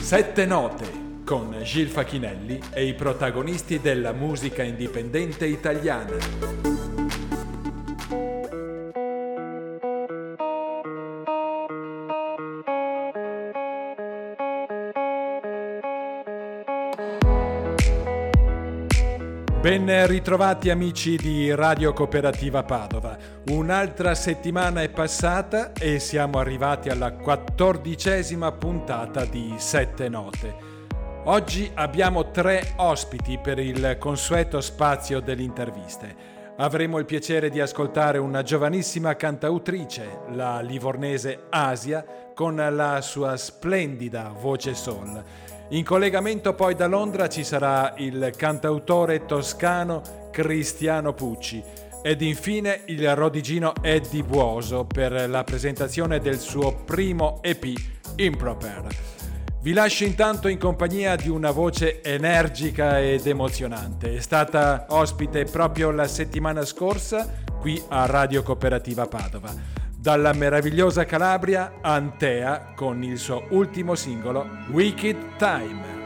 Sette note con Gil Facchinelli e i protagonisti della musica indipendente italiana. Ben ritrovati amici di Radio Cooperativa Padova. Un'altra settimana è passata e siamo arrivati alla quattordicesima puntata di Sette Note. Oggi abbiamo tre ospiti per il consueto spazio delle interviste. Avremo il piacere di ascoltare una giovanissima cantautrice, la livornese Asia, con la sua splendida voce soul. In collegamento poi da Londra ci sarà il cantautore toscano Cristiano Pucci ed infine il rodigino Eddie Buoso per la presentazione del suo primo EP Improper. Vi lascio intanto in compagnia di una voce energica ed emozionante. È stata ospite proprio la settimana scorsa qui a Radio Cooperativa Padova. Dalla meravigliosa Calabria, Antea con il suo ultimo singolo Wicked Time.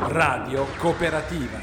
Radio Cooperativa.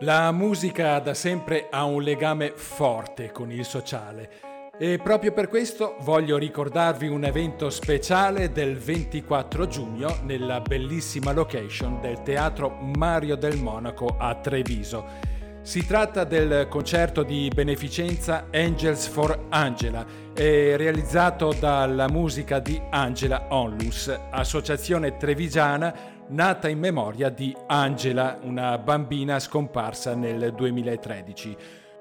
La musica da sempre ha un legame forte con il sociale e proprio per questo voglio ricordarvi un evento speciale del 24 giugno nella bellissima location del Teatro Mario del Monaco a Treviso. Si tratta del concerto di beneficenza Angels for Angela, realizzato dalla musica di Angela Onlus, associazione trevigiana nata in memoria di Angela, una bambina scomparsa nel 2013.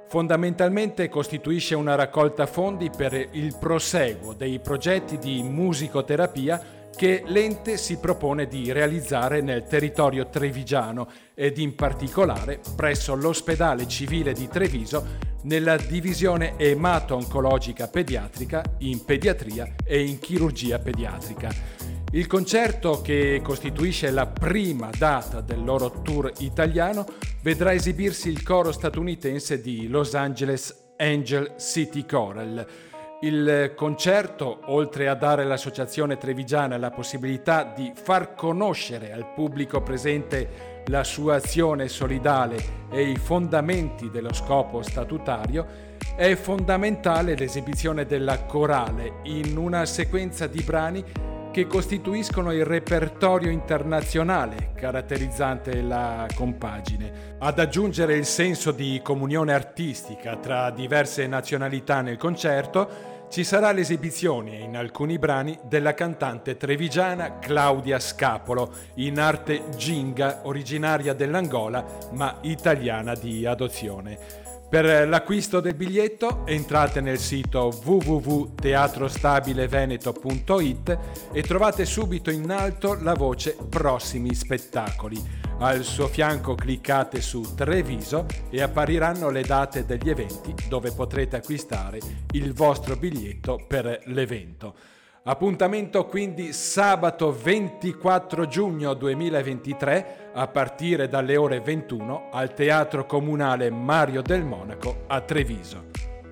Fondamentalmente costituisce una raccolta fondi per il proseguo dei progetti di musicoterapia che l'ente si propone di realizzare nel territorio trevigiano ed in particolare presso l'ospedale civile di Treviso nella divisione emato-oncologica pediatrica in pediatria e in chirurgia pediatrica. Il concerto, che costituisce la prima data del loro tour italiano, vedrà esibirsi il coro statunitense di Los Angeles Angel City Choral. Il concerto, oltre a dare all'Associazione Trevigiana la possibilità di far conoscere al pubblico presente la sua azione solidale e i fondamenti dello scopo statutario, è fondamentale l'esibizione della corale in una sequenza di brani che costituiscono il repertorio internazionale caratterizzante la compagine. Ad aggiungere il senso di comunione artistica tra diverse nazionalità nel concerto, ci sarà l'esibizione in alcuni brani della cantante trevigiana Claudia Scapolo, in arte ginga, originaria dell'Angola ma italiana di adozione. Per l'acquisto del biglietto entrate nel sito www.teatrostabileveneto.it e trovate subito in alto la voce Prossimi spettacoli. Al suo fianco cliccate su Treviso e appariranno le date degli eventi dove potrete acquistare il vostro biglietto per l'evento. Appuntamento quindi sabato 24 giugno 2023 a partire dalle ore 21 al Teatro Comunale Mario del Monaco a Treviso.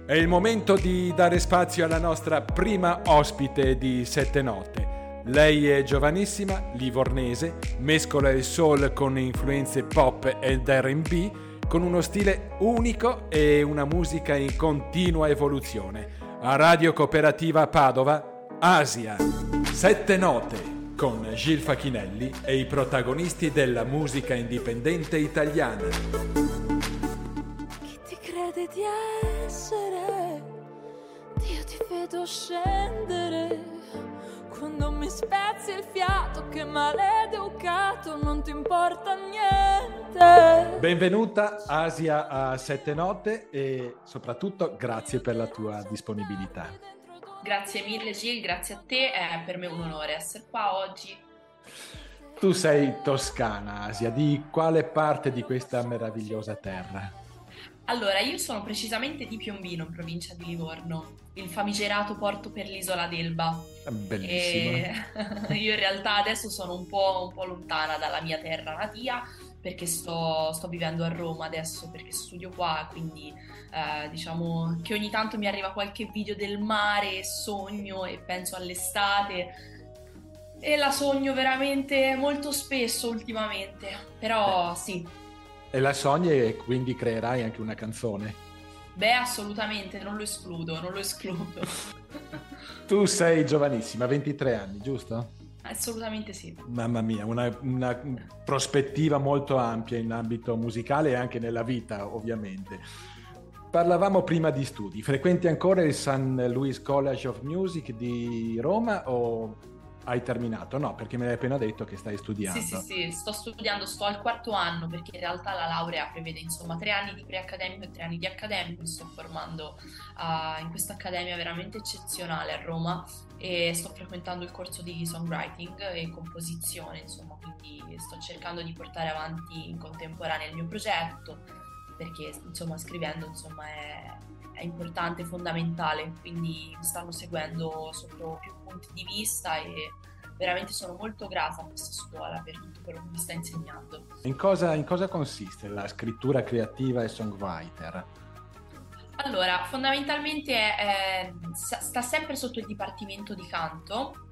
È il momento di dare spazio alla nostra prima ospite di Sette Note. Lei è giovanissima, livornese, mescola il soul con influenze pop ed RB, con uno stile unico e una musica in continua evoluzione. A Radio Cooperativa Padova Asia, sette note con Gil Facchinelli e i protagonisti della musica indipendente italiana. Chi ti crede di essere? Dio ti vedo scendere. Quando mi spezzi il fiato, che maleducato, non ti importa niente. Benvenuta Asia a sette note e soprattutto grazie per la tua disponibilità. Grazie mille Gil, grazie a te, è per me un onore essere qua oggi. Tu sei toscana, Asia, di quale parte di questa meravigliosa terra? Allora, io sono precisamente di Piombino, in provincia di Livorno, il famigerato porto per l'isola d'Elba. Bellissimo. E io in realtà adesso sono un po', un po' lontana dalla mia terra natia perché sto, sto vivendo a Roma adesso, perché studio qua, quindi eh, diciamo che ogni tanto mi arriva qualche video del mare, sogno e penso all'estate e la sogno veramente molto spesso ultimamente, però sì, E la sogni e quindi creerai anche una canzone. beh assolutamente, non lo escludo, non lo escludo, Tu sei giovanissima, 23 anni, giusto? Assolutamente sì. Mamma mia, una, una prospettiva molto ampia in ambito musicale e anche nella vita, ovviamente. Parlavamo prima di studi, frequenti ancora il St. Louis College of Music di Roma o hai terminato? No, perché me l'hai appena detto che stai studiando. Sì, sì, sì, sto studiando, sto al quarto anno perché in realtà la laurea prevede insomma tre anni di preaccademico e tre anni di accademico. Mi sto formando ah, in questa accademia veramente eccezionale a Roma e sto frequentando il corso di songwriting e composizione, insomma, quindi sto cercando di portare avanti in contemporanea il mio progetto perché insomma scrivendo insomma è, è importante, fondamentale, quindi mi stanno seguendo sotto più punti di vista e veramente sono molto grata a questa scuola per tutto quello che mi sta insegnando. In cosa, in cosa consiste la scrittura creativa e songwriter? Allora, fondamentalmente è- è- sta sta sempre sotto il dipartimento di canto,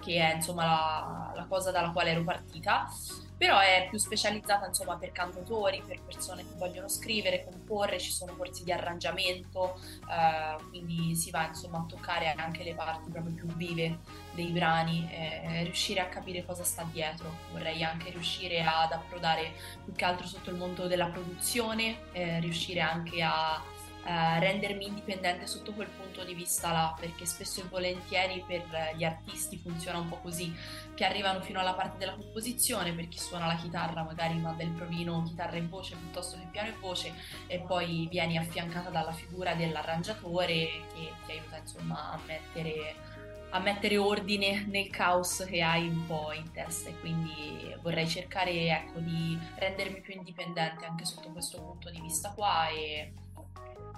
che è insomma la, la cosa dalla quale ero partita però è più specializzata insomma per cantautori, per persone che vogliono scrivere, comporre, ci sono corsi di arrangiamento, eh, quindi si va insomma a toccare anche le parti proprio più vive dei brani, eh, riuscire a capire cosa sta dietro. Vorrei anche riuscire ad approdare più che altro sotto il mondo della produzione, eh, riuscire anche a eh, rendermi indipendente sotto quel punto di vista là, perché spesso e volentieri per gli artisti funziona un po' così, che arrivano fino alla parte della composizione, per chi suona la chitarra magari manda il provino chitarra e voce piuttosto che piano e voce e poi vieni affiancata dalla figura dell'arrangiatore che ti aiuta insomma a mettere a mettere ordine nel caos che hai un po' in testa. E quindi vorrei cercare ecco, di rendermi più indipendente anche sotto questo punto di vista qua e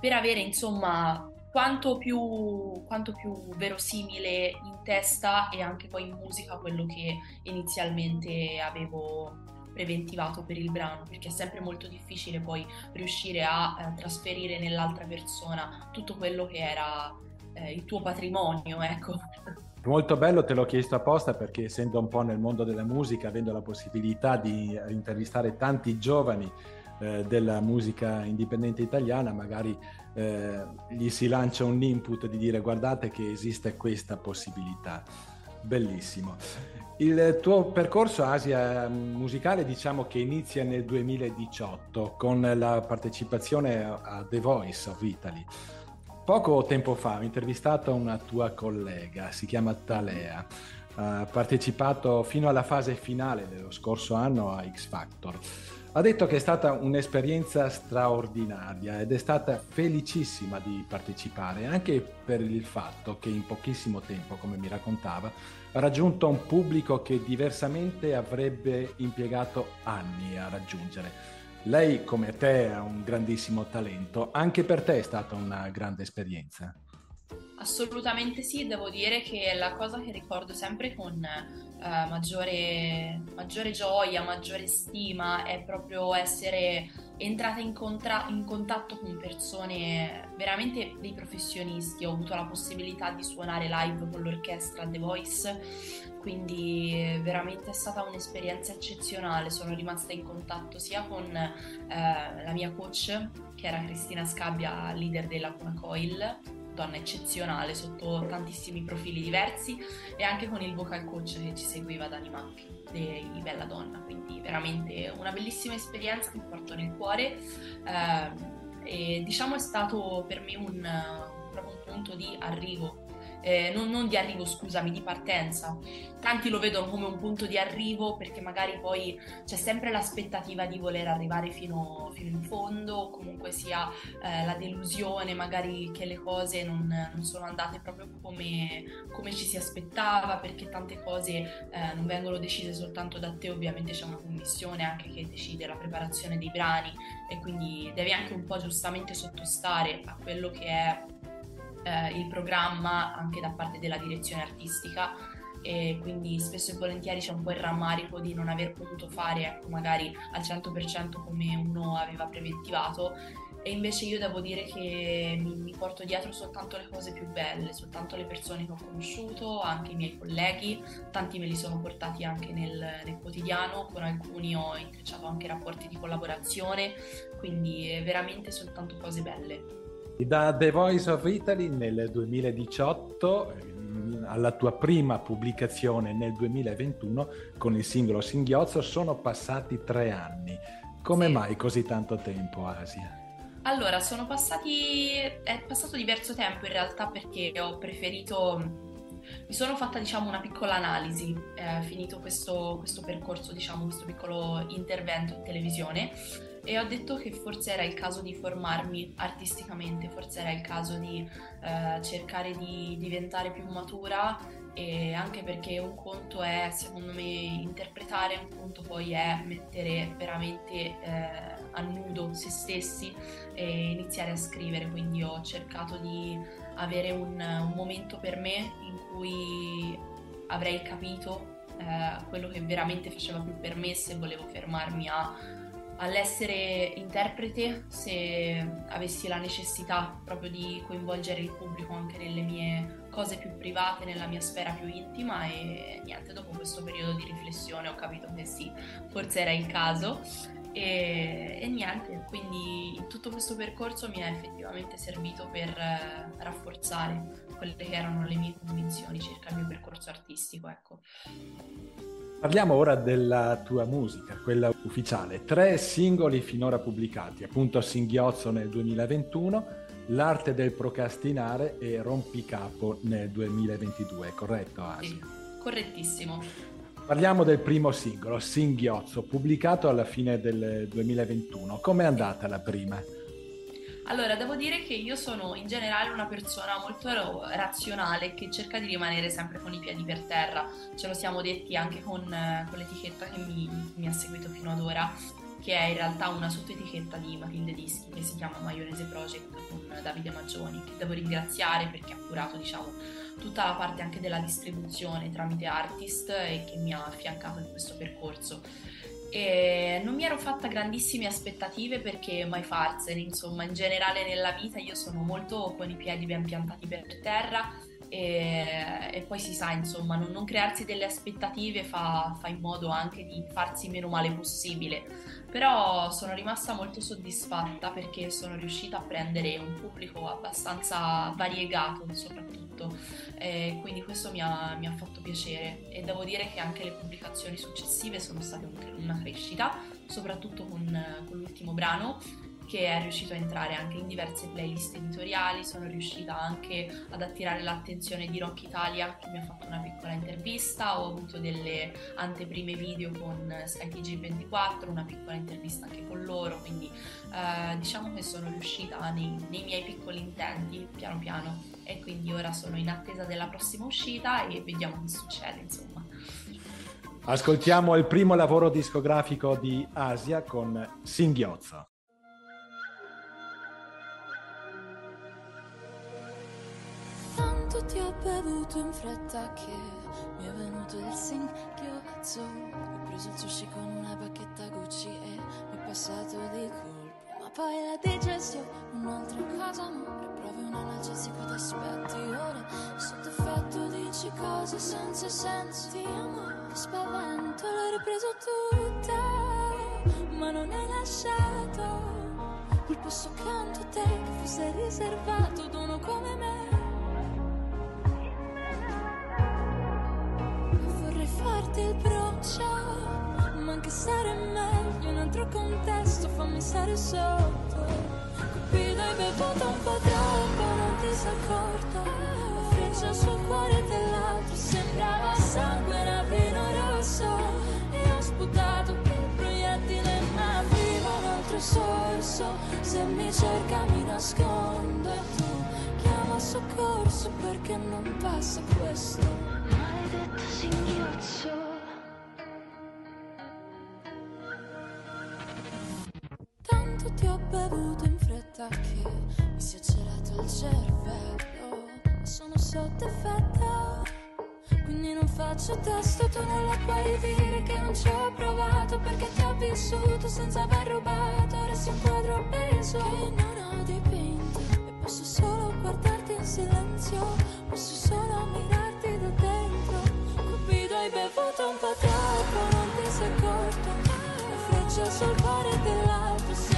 per avere insomma quanto più, quanto più verosimile in testa e anche poi in musica quello che inizialmente avevo preventivato per il brano perché è sempre molto difficile poi riuscire a eh, trasferire nell'altra persona tutto quello che era eh, il tuo patrimonio ecco. Molto bello, te l'ho chiesto apposta perché essendo un po' nel mondo della musica, avendo la possibilità di intervistare tanti giovani eh, della musica indipendente italiana, magari eh, gli si lancia un input di dire guardate che esiste questa possibilità. Bellissimo. Il tuo percorso Asia musicale diciamo che inizia nel 2018 con la partecipazione a The Voice of Italy. Poco tempo fa ho intervistato una tua collega, si chiama Talea, ha partecipato fino alla fase finale dello scorso anno a X Factor ha detto che è stata un'esperienza straordinaria ed è stata felicissima di partecipare, anche per il fatto che in pochissimo tempo, come mi raccontava, ha raggiunto un pubblico che diversamente avrebbe impiegato anni a raggiungere. Lei, come te, ha un grandissimo talento, anche per te è stata una grande esperienza. Assolutamente sì, devo dire che la cosa che ricordo sempre con eh, maggiore, maggiore, gioia, maggiore stima è proprio essere entrata in, contra- in, contatto con persone veramente dei professionisti. Ho avuto la possibilità di suonare live con l'orchestra The Voice, quindi veramente è stata un'esperienza eccezionale. Sono rimasta in contatto sia con eh, la mia coach, che era Cristina Scabbia, leader della Cuna Coil donna eccezionale sotto tantissimi profili diversi e anche con il vocal coach che ci seguiva Dani Macchi di Bella Donna, quindi veramente una bellissima esperienza che porto nel cuore. Eh, e diciamo è stato per me un, proprio un punto di arrivo eh, non, non, di arrivo, scusami, di partenza. Tanti lo vedono come un punto di arrivo perché magari poi c'è sempre l'aspettativa di voler arrivare fino, fino in fondo, comunque sia eh, la delusione, magari che le cose non, non sono andate proprio come, come, ci si aspettava, perché tante cose eh, non vengono decise soltanto da te, ovviamente c'è una commissione anche che decide la preparazione dei brani e quindi devi anche un po' giustamente sottostare a quello che è eh, il programma anche da parte della direzione artistica e quindi spesso e volentieri c'è un po' il rammarico di non aver potuto fare ecco, magari al 100% come uno aveva preventivato e invece io devo dire che mi, mi, porto dietro soltanto le cose più belle, soltanto le persone che ho conosciuto, anche i miei colleghi, tanti me li sono portati anche nel, nel quotidiano, con alcuni ho intrecciato anche rapporti di collaborazione, quindi veramente soltanto cose belle. Da The Voice of Italy nel 2018 mm, alla tua prima pubblicazione nel 2021 con il singolo Singhiozzo sono passati tre anni. Come sì. mai così tanto tempo, Asia? Allora, sono passati... è passato diverso tempo in realtà perché ho preferito... Mi sono fatta diciamo una piccola analisi, eh, finito questo, questo percorso, diciamo questo piccolo intervento in televisione e ho detto che forse era il caso di formarmi artisticamente, forse era il caso di eh, cercare di diventare più matura e anche perché un conto è secondo me interpretare, un conto poi è mettere veramente eh, a nudo se stessi e iniziare a scrivere, quindi ho cercato di avere un, un momento per me in cui avrei capito eh, quello che veramente faceva più per me se volevo fermarmi a all'essere interprete, se avessi la necessità proprio di coinvolgere il pubblico anche nelle mie cose più private, nella mia sfera più intima e niente, dopo questo periodo di riflessione ho capito che sì, forse era il caso e, e niente, quindi tutto questo percorso mi è effettivamente servito per eh, rafforzare quelle che erano le mie convinzioni circa il mio percorso artistico, ecco. Parliamo ora della tua musica, quella ufficiale. Tre singoli finora pubblicati, appunto Singhiozzo nel 2021, L'arte del procrastinare e Rompicapo nel 2022, corretto Asia? Sì, correttissimo. Parliamo del primo singolo, Singhiozzo, pubblicato alla fine del 2021. Com'è andata la prima? Allora, devo dire che io sono in generale una persona molto razionale che cerca di rimanere sempre con i piedi per terra. Ce lo siamo detti anche con, con l'etichetta che mi, mi ha seguito fino ad ora che è in realtà una sottoetichetta di Matilde Dischi che si chiama Maionese Project con Davide Maggioni, che devo ringraziare perché ha curato diciamo, tutta la parte anche della distribuzione tramite artist e che mi ha affiancato in questo percorso. E non mi ero fatta grandissime aspettative perché mai farsene, insomma, in generale nella vita io sono molto con i piedi ben piantati per terra e, e poi si sa, insomma, non, non crearsi delle aspettative fa, fa, in modo anche di farsi meno male possibile. Però sono rimasta molto soddisfatta perché sono riuscita a prendere un pubblico abbastanza variegato, soprattutto, e quindi questo mi ha, mi ha fatto piacere. E devo dire che anche le pubblicazioni successive sono state una crescita, soprattutto con, con l'ultimo brano che è riuscito a entrare anche in diverse playlist editoriali, sono riuscita anche ad attirare l'attenzione di Rock Italia che mi ha fatto una piccola intervista, ho avuto delle anteprime video con SkyTG24, una piccola intervista anche con loro, quindi eh, diciamo che sono riuscita nei, nei miei piccoli intenti piano piano e quindi ora sono in attesa della prossima uscita e vediamo che succede insomma. Ascoltiamo il primo lavoro discografico di Asia con Singhiozzo. Tanto ti ho bevuto in fretta che mi è venuto il singhiozzo Ho preso il sushi con una bacchetta Gucci e mi è passato di Ma poi la digestione, un'altra cosa amore Provi un analgesico ed aspetti ore Sotto effetto dici cose senza senso Ti amo, spavento, l'hai ripreso tutta Ma non hai lasciato. Quel posto accanto a te Che fosse riservato ad uno come me. Farti il broccio Ma anche stare meglio in un altro contesto Fammi stare sotto. Cupido hai bevuto un po' troppo Non ti sei accorto La freccia sul cuore dell'altro Sembrava sangue, era vino rosso. E ho sputato il proiettile Ma apriva un altro sorso. Se mi cerca mi nascondo. E tu chiama soccorso Perché non passa questo. Maledetto singhiozzo. Ti ho bevuto in fretta che mi si è gelato il cervello. Sono sotto effetto. Quindi non faccio testo, tu non la puoi dire che non ci ho provato Perché ti ho vissuto senza aver rubato Ora si un quadro appeso che non ho dipinto E posso solo guardarti in silenzio Posso solo mirarti da dentro Cupido hai bevuto un po' troppo, non ti sei accorto La freccia sul cuore dell'altro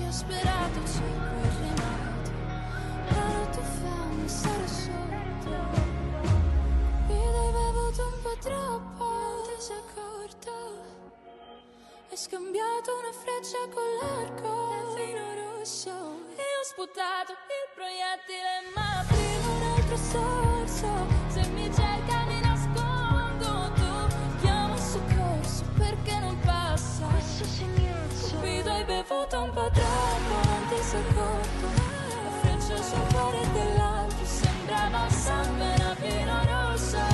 ci ho sperato C'è quel rimato Però tu fammi stare sotto Ed hai bevuto un po' troppo Ti sei accorto. Hai scambiato una freccia con l'arco È vino rosso. E ho sputato il proiettile ma aprivo un altro sorso bevuto un po' troppo, non ti sei accorto La freccia sul cuore dell'altro sembrava sangue, una pira rossa.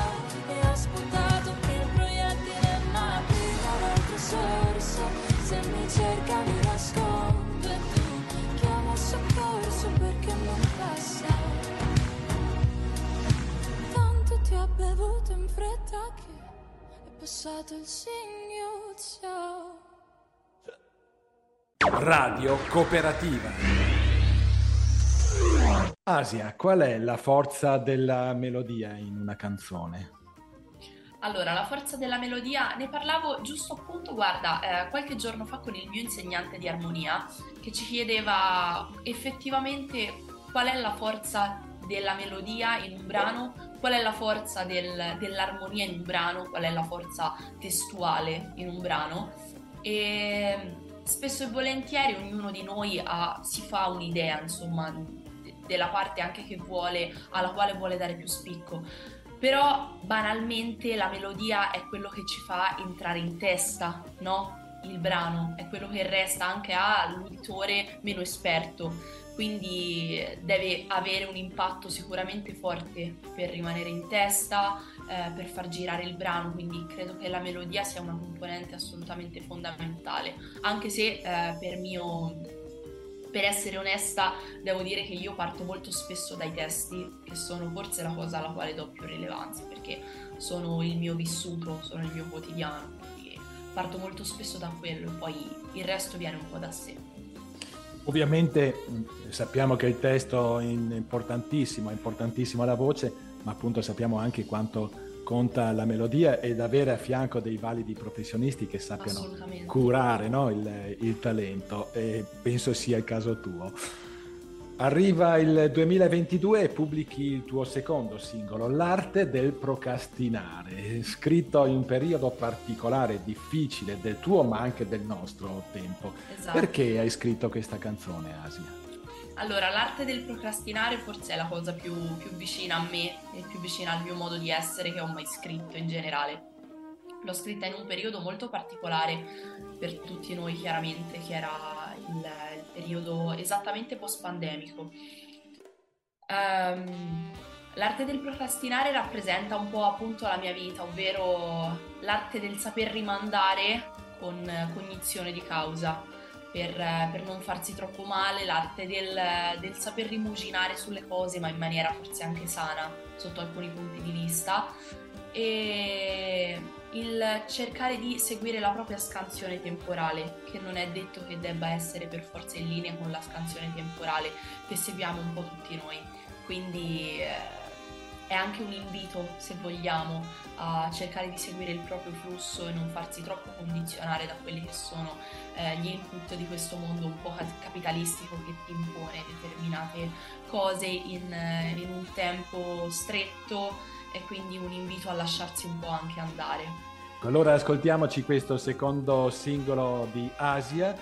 E ha sputato il proiettile ma prima l'altro sorso. Se mi cerca mi nascondo e tu chiama soccorso perché non passa. Tanto ti ho bevuto in fretta che è passato il singhiozzo Radio Cooperativa. Asia, qual è la forza della melodia in una canzone? Allora, la forza della melodia, ne parlavo giusto appunto, guarda, eh, qualche giorno fa con il mio insegnante di armonia che ci chiedeva effettivamente qual è la forza della melodia in un brano, qual è la forza del, dell'armonia in un brano, qual è la forza testuale in un brano. E spesso e volentieri ognuno di noi ha, si fa un'idea, insomma, della parte anche che vuole, alla quale vuole dare più spicco. Però banalmente la melodia è quello che ci fa entrare in testa, no? Il brano è quello che resta anche all'uditore meno esperto, quindi deve avere un impatto sicuramente forte per rimanere in testa, eh, per far girare il brano, quindi credo che la melodia sia una componente assolutamente fondamentale, anche se eh, per mio per essere onesta, devo dire che io parto molto spesso dai testi, che sono forse la cosa alla quale do più rilevanza, perché sono il mio vissuto, sono il mio quotidiano, quindi parto molto spesso da quello e poi il resto viene un po' da sé. Ovviamente sappiamo che il testo è importantissimo, è importantissima la voce, ma appunto sappiamo anche quanto conta la melodia ed avere a fianco dei validi professionisti che sappiano curare no, il, il, talento e penso sia il caso tuo. Arriva il 2022 e pubblichi il tuo secondo singolo, L'arte del procrastinare, scritto in un periodo particolare, difficile del tuo ma anche del nostro tempo. Esatto. Perché hai scritto questa canzone, Asia? Allora, l'arte del procrastinare forse è la cosa più, più, vicina a me e più vicina al mio modo di essere che ho mai scritto in generale. L'ho scritta in un periodo molto particolare per tutti noi, chiaramente, che era il, il periodo esattamente post-pandemico. Um, l'arte del procrastinare rappresenta un po' appunto la mia vita, ovvero l'arte del saper rimandare con cognizione di causa per, per, non farsi troppo male, l'arte del, del, saper rimuginare sulle cose ma in maniera forse anche sana sotto alcuni punti di vista e il cercare di seguire la propria scansione temporale, che non è detto che debba essere per forza in linea con la scansione temporale che seguiamo un po' tutti noi. Quindi eh, è anche un invito, se vogliamo, a cercare di seguire il proprio flusso e non farsi troppo condizionare da quelli che sono eh, gli input di questo mondo un po' capitalistico che ti impone determinate cose in, eh, in un tempo stretto e quindi un invito a lasciarsi un po' anche andare. Allora ascoltiamoci questo secondo singolo di Asia,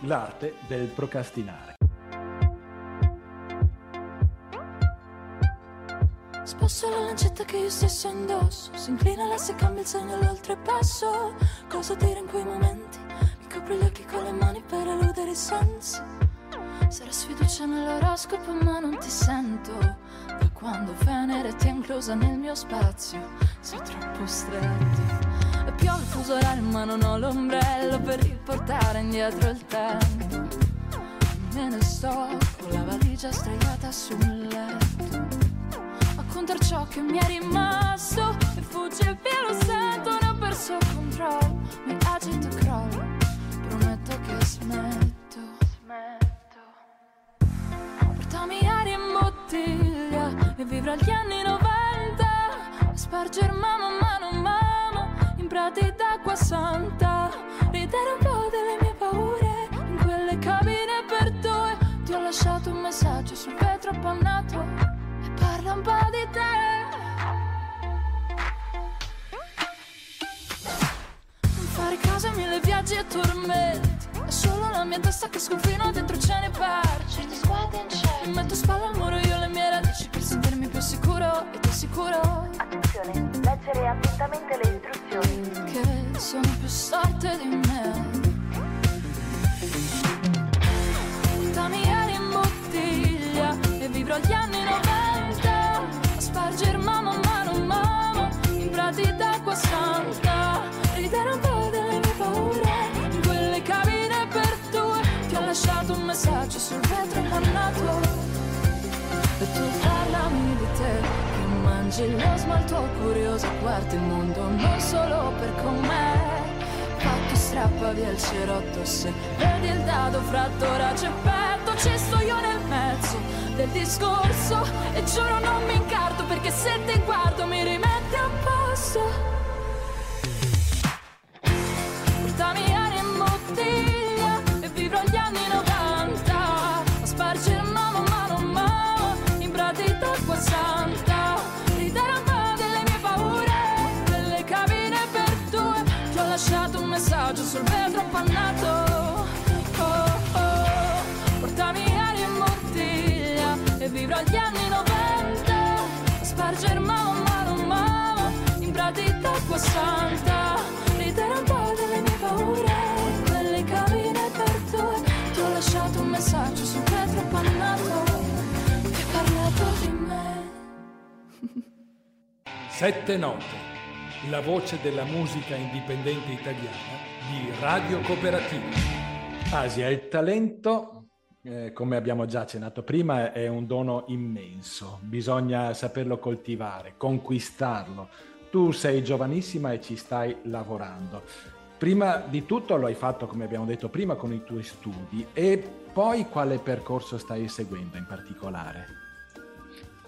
l'arte del procrastinare. Sposto la lancetta che io stesso indosso Si inclina la se cambia il segno all'oltrepasso Cosa dire in quei momenti? Mi copro gli occhi con le mani per eludere i sensi Sarà sfiducia nell'oroscopo ma non ti sento Da quando Venere ti è inclusa nel mio spazio Sei troppo stretto. E piove fuso orario ma non ho l'ombrello Per riportare indietro il tempo. Me ne sto con la valigia straiata sul letto. Contro ciò che mi è rimasto e fugge via lo sento ne ho perso il controllo mi agito e crollo prometto che smetto. Smetto. Portami aria in bottiglia e vivrò gli anni 90 a sparger mano a mano mano in prati d'acqua santa ridere un po' delle mie paure in quelle cabine per due ti ho lasciato un messaggio sul vetro appannato parla un po' di te. Non fare caso mille viaggi e tormenti. È solo la mia testa che sconfina dentro cieli e perci. Mi metto spalla al muro io sicuro e più sicuro. Attenzione, leggere attentamente le istruzioni. Che sono più storte di me. Lo smalto curioso, guardi il mondo non solo per com'è. Fatti strappa via il cerotto se vedi il dado fratto ora c'è petto, ci sto io nel mezzo del discorso e giuro non mi incarto perché se ti guardo mi rimetti a posto. Santa ridere un po' delle mie paure delle cabine per due ti ho lasciato un messaggio sul vetro appannato che parlato di me 7 note. La voce della musica indipendente italiana di Radio Cooperativa. Asia, il talento, eh, come abbiamo già accennato prima, è un dono immenso. Bisogna saperlo coltivare, conquistarlo. Tu sei giovanissima e ci stai lavorando. Prima di tutto lo hai fatto, come abbiamo detto prima, con i tuoi studi e poi quale percorso stai seguendo in particolare?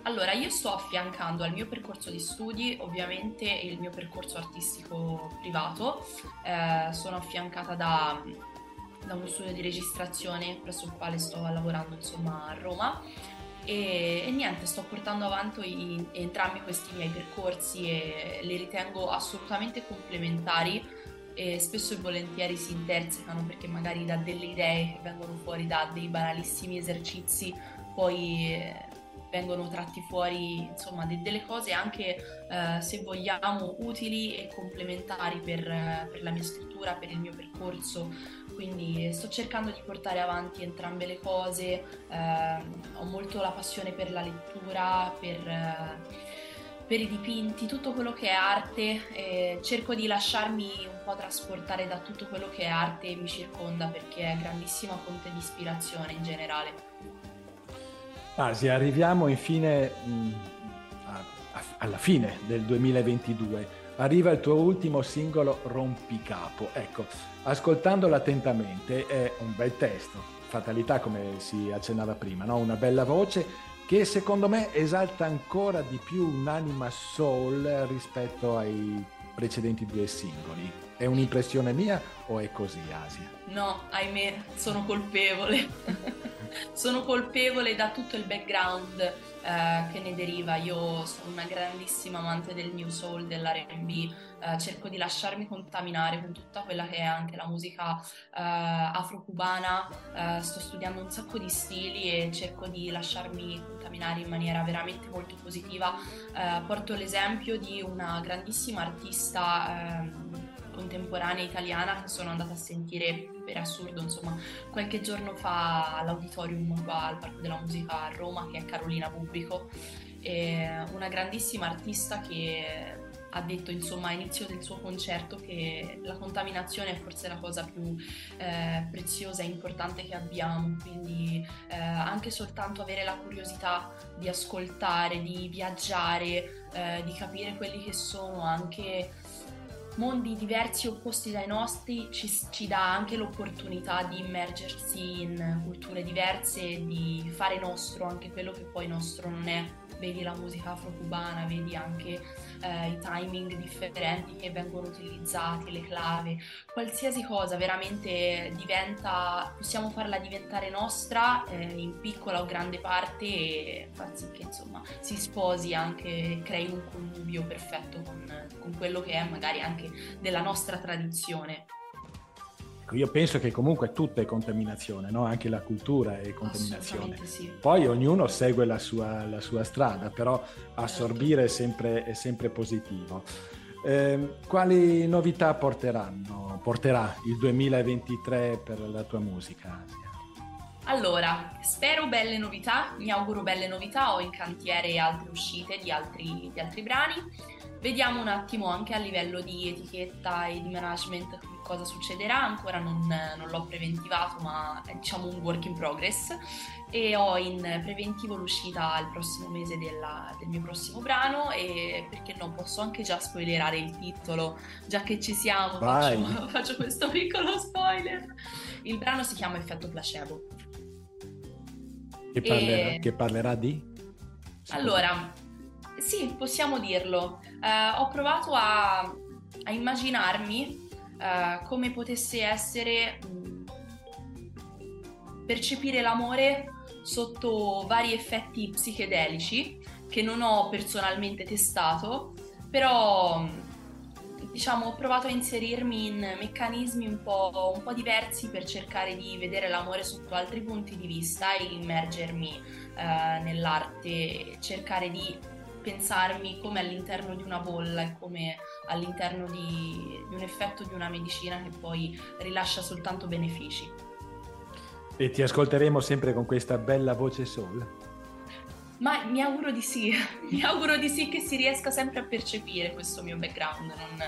Allora, io sto affiancando al mio percorso di studi ovviamente il mio percorso artistico privato, Eh, sono affiancata da, da uno studio di registrazione presso il quale sto lavorando insomma a Roma e, e niente, sto portando avanti i- entrambi questi miei percorsi e li ritengo assolutamente complementari e spesso e volentieri si intersecano perché magari da delle idee che vengono fuori da dei banalissimi esercizi poi eh, vengono tratti fuori insomma de- delle cose anche eh, se vogliamo utili e complementari per, eh, per la mia scrittura, per il mio percorso. Quindi sto cercando di portare avanti entrambe le cose, ehm, ho molto la passione per la lettura, per, eh, per i dipinti, tutto quello che è arte, e cerco di lasciarmi un po' trasportare da tutto quello che è arte e mi circonda perché è grandissima fonte di ispirazione in generale. Asia, arriviamo infine mh, a- a- alla fine del 2022. Arriva il tuo ultimo singolo Rompicapo. Ecco, ascoltandolo attentamente è un bel testo, fatalità come si accennava prima, no? una bella voce che secondo me esalta ancora di più un'anima soul rispetto ai precedenti due singoli. È un'impressione mia o è così, Asia? No, ahimè, sono colpevole. sono colpevole da tutto il background eh, che ne deriva. Io sono una grandissima amante del new soul, dell'R&B, eh, cerco di lasciarmi contaminare con tutta quella che è anche la musica eh, afro-cubana. Eh, sto studiando un sacco di stili e cerco di lasciarmi contaminare in maniera veramente molto positiva. Eh, porto l'esempio di una grandissima artista ehm, contemporanea italiana che sono andata a sentire per assurdo, insomma, qualche giorno fa all'auditorium qua al Parco della Musica a Roma, che è Carolina Bubbico, e una grandissima artista che ha detto insomma a inizio del suo concerto che la contaminazione è forse la cosa più eh, preziosa e importante che abbiamo, quindi eh, anche soltanto avere la curiosità di ascoltare, di viaggiare, eh, di capire quelli che sono anche mondi diversi opposti dai nostri ci, ci dà anche l'opportunità di immergersi in culture diverse e di fare nostro anche quello che poi nostro non è. Vedi la musica afro-cubana, vedi anche eh, i timing differenti che vengono utilizzati, le clave, qualsiasi cosa veramente diventa, possiamo farla diventare nostra eh, in piccola o grande parte e far sì che insomma si sposi anche, crei un connubio perfetto con, con quello che è magari anche della nostra tradizione. Ecco, Io penso che comunque tutto è contaminazione, no? anche la cultura è contaminazione. Sì. Poi ognuno segue la sua, la sua strada, però assorbire è sempre, è sempre positivo. Ehm, quali novità porteranno, porterà il 2023 per la tua musica? Asia? Allora, spero belle novità, mi auguro belle novità, ho in cantiere altre uscite di altri, di altri brani Vediamo un attimo anche a livello di etichetta e di management cosa succederà, ancora non, non l'ho preventivato ma è diciamo un work in progress. E ho in preventivo l'uscita il prossimo mese della, del mio prossimo brano. E perché no posso anche già spoilerare il titolo già che ci siamo faccio, faccio, questo piccolo spoiler. Il brano si chiama Effetto Placebo. Che parlerà, e... che parlerà di? allora sì, possiamo dirlo. Uh, ho provato a, a immaginarmi uh, come potesse essere mh, percepire l'amore sotto vari effetti psichedelici che non ho personalmente testato, però diciamo ho provato a inserirmi in meccanismi un po', un po', diversi per cercare di vedere l'amore sotto altri punti di vista e immergermi uh, nell'arte, cercare di pensarmi come all'interno di una bolla e come all'interno di, di un effetto di una medicina che poi rilascia soltanto benefici. E ti ascolteremo sempre con questa bella voce soul? Ma mi auguro di sì, mi auguro di sì che si riesca sempre a percepire questo mio background, non,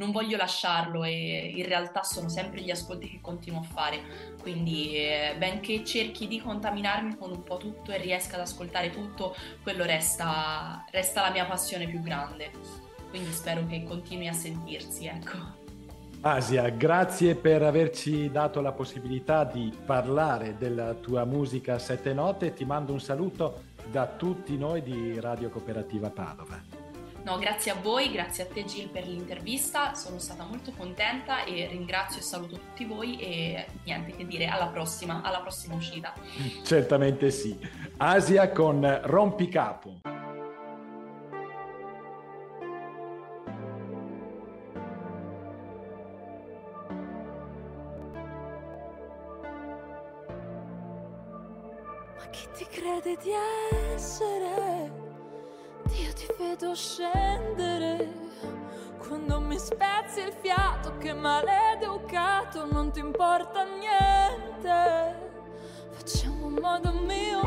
non voglio lasciarlo e in realtà sono sempre gli ascolti che continuo a fare, quindi eh, benché cerchi di contaminarmi con un po' tutto e riesca ad ascoltare tutto, quello resta, resta la mia passione più grande, quindi spero che continui a sentirsi, ecco. Asia, grazie per averci dato la possibilità di parlare della tua musica sette note. Ti mando un saluto da tutti noi di Radio Cooperativa Padova. No, grazie a voi, grazie a te Gil per l'intervista, sono stata molto contenta e ringrazio e saluto tutti voi e niente che dire, alla prossima, alla prossima uscita. Certamente sì. Asia con Rompicapo. Ma chi ti crede di essere? Dio ti vedo scendere quando mi spezzi il fiato che maleducato non ti importa niente. Facciamo un modo mio.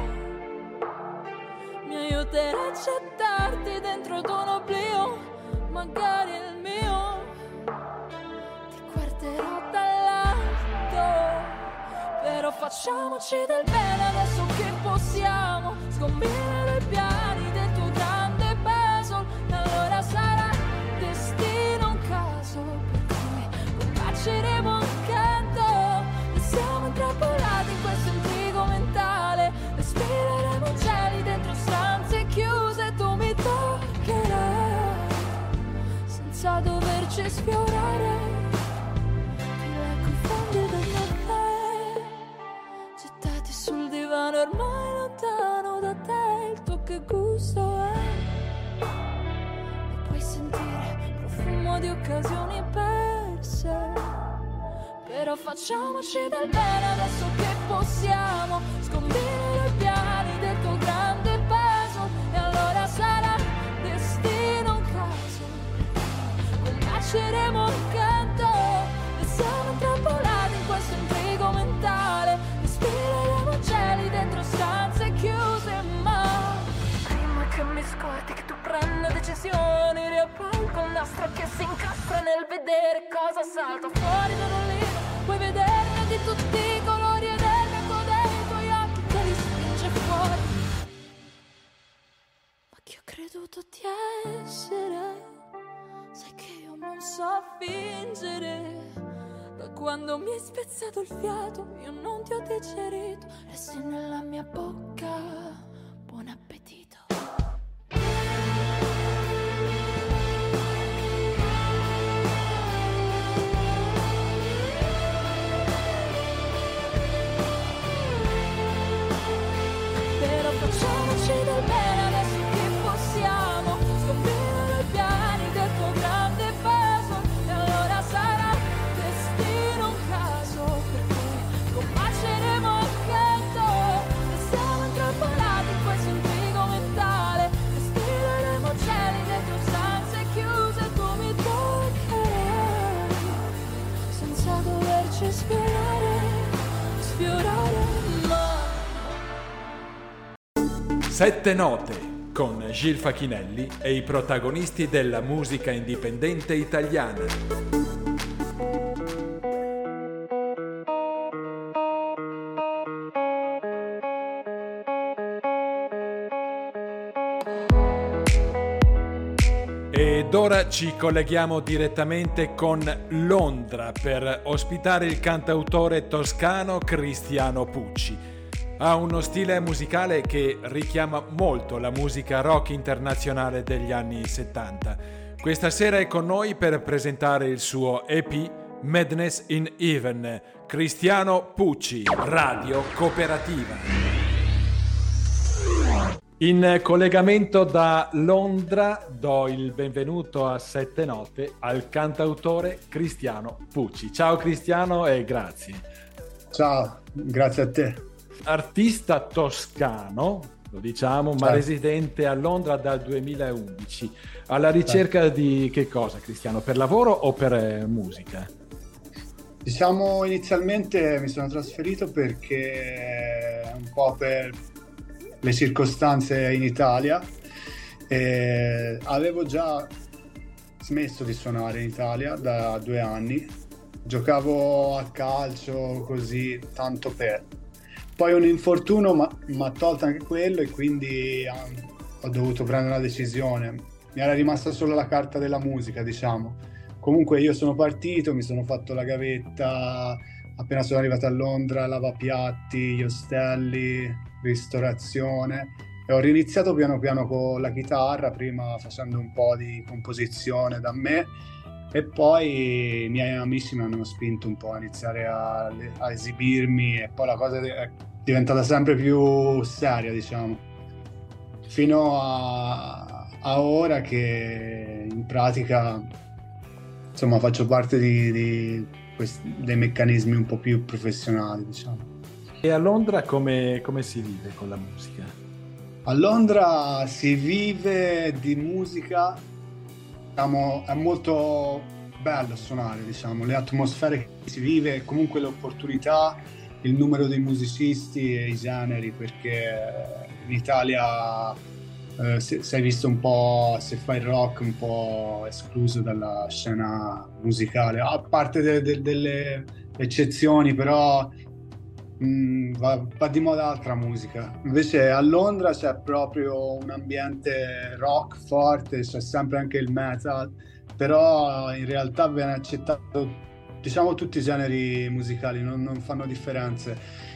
Mi aiuterà a accettarti dentro ad un oblio magari il mio. Ti guarderò dall'alto però facciamoci del bene adesso che possiamo scombinare i piani lasceremo accanto siamo intrappolati in questo intrigo mentale. Respireremo cieli dentro stanze chiuse. Tu mi toccherai senza doverci sfiorare. Ti leggo i fondi del caffè gettati sul divano ormai lontano da te il tuo che gusto è. E puoi sentire profumo di occasioni perse però facciamoci del bene adesso che possiamo. Scombinare i piani del tuo grande peso. E allora sarà destino un caso. Combaceremo accanto E siamo intrappolati in questo intrigo mentale. Respireremo cieli dentro stanze chiuse Ma prima che mi scordi che tu prenda decisioni Riappalco il nastro che si incastra nel vedere cosa salta fuori da un libro Puoi vederne di tutti i colori ed è l'eco dei tuoi occhi che li spinge fuori. Ma chi ho creduto di essere? Sai che io non so fingere. Da quando mi hai spezzato il fiato, io non ti ho digerito. Resti nella mia bocca. matter. Sette note. con Gil Facchinelli e i protagonisti della musica indipendente italiana. Ed ora ci colleghiamo direttamente con Londra per ospitare il cantautore toscano Cristiano Pucci. Ha uno stile musicale che richiama molto la musica rock internazionale degli anni 70. Questa sera è con noi per presentare il suo EP Madness in Even. Cristiano Pucci, Radio Cooperativa. In collegamento da Londra do il benvenuto a Sette Note al cantautore Cristiano Pucci. Ciao Cristiano e grazie. Ciao, grazie a te. Artista toscano, lo diciamo, certo. ma residente a Londra dal 2011. Alla ricerca certo. di che cosa Cristiano? Per lavoro o per eh, musica? Diciamo inizialmente mi sono trasferito perché un po' per le circostanze in Italia. E avevo già smesso di suonare in Italia da due anni, giocavo a calcio così tanto per. Poi un infortunio mi ha tolto anche quello e quindi um, ho dovuto prendere una decisione. Mi era rimasta solo la carta della musica, diciamo. Comunque io sono partito, mi sono fatto la gavetta, appena sono arrivato a Londra, lavapiatti, gli ostelli, ristorazione e ho riniziato piano piano con la chitarra, prima facendo un po' di composizione da me e poi i miei amici mi hanno spinto un po' a iniziare a, a esibirmi e poi la cosa è diventata sempre più seria, diciamo, fino a, a ora che in pratica insomma faccio parte di, di questi, dei meccanismi un po' più professionali, diciamo. E a Londra come, come si vive con la musica? A Londra si vive di musica, diciamo, è molto bello suonare, diciamo, le atmosfere che si vive, comunque le opportunità, il numero dei musicisti e i generi, perché in Italia eh, se, sei visto un po', se fai rock, un po' escluso dalla scena musicale, a parte de, de, delle eccezioni, però Mm, va, va, di moda altra musica. Invece a Londra c'è proprio un ambiente rock forte, c'è sempre anche il metal, però in realtà viene accettato, diciamo, tutti i generi musicali, non, non fanno differenze.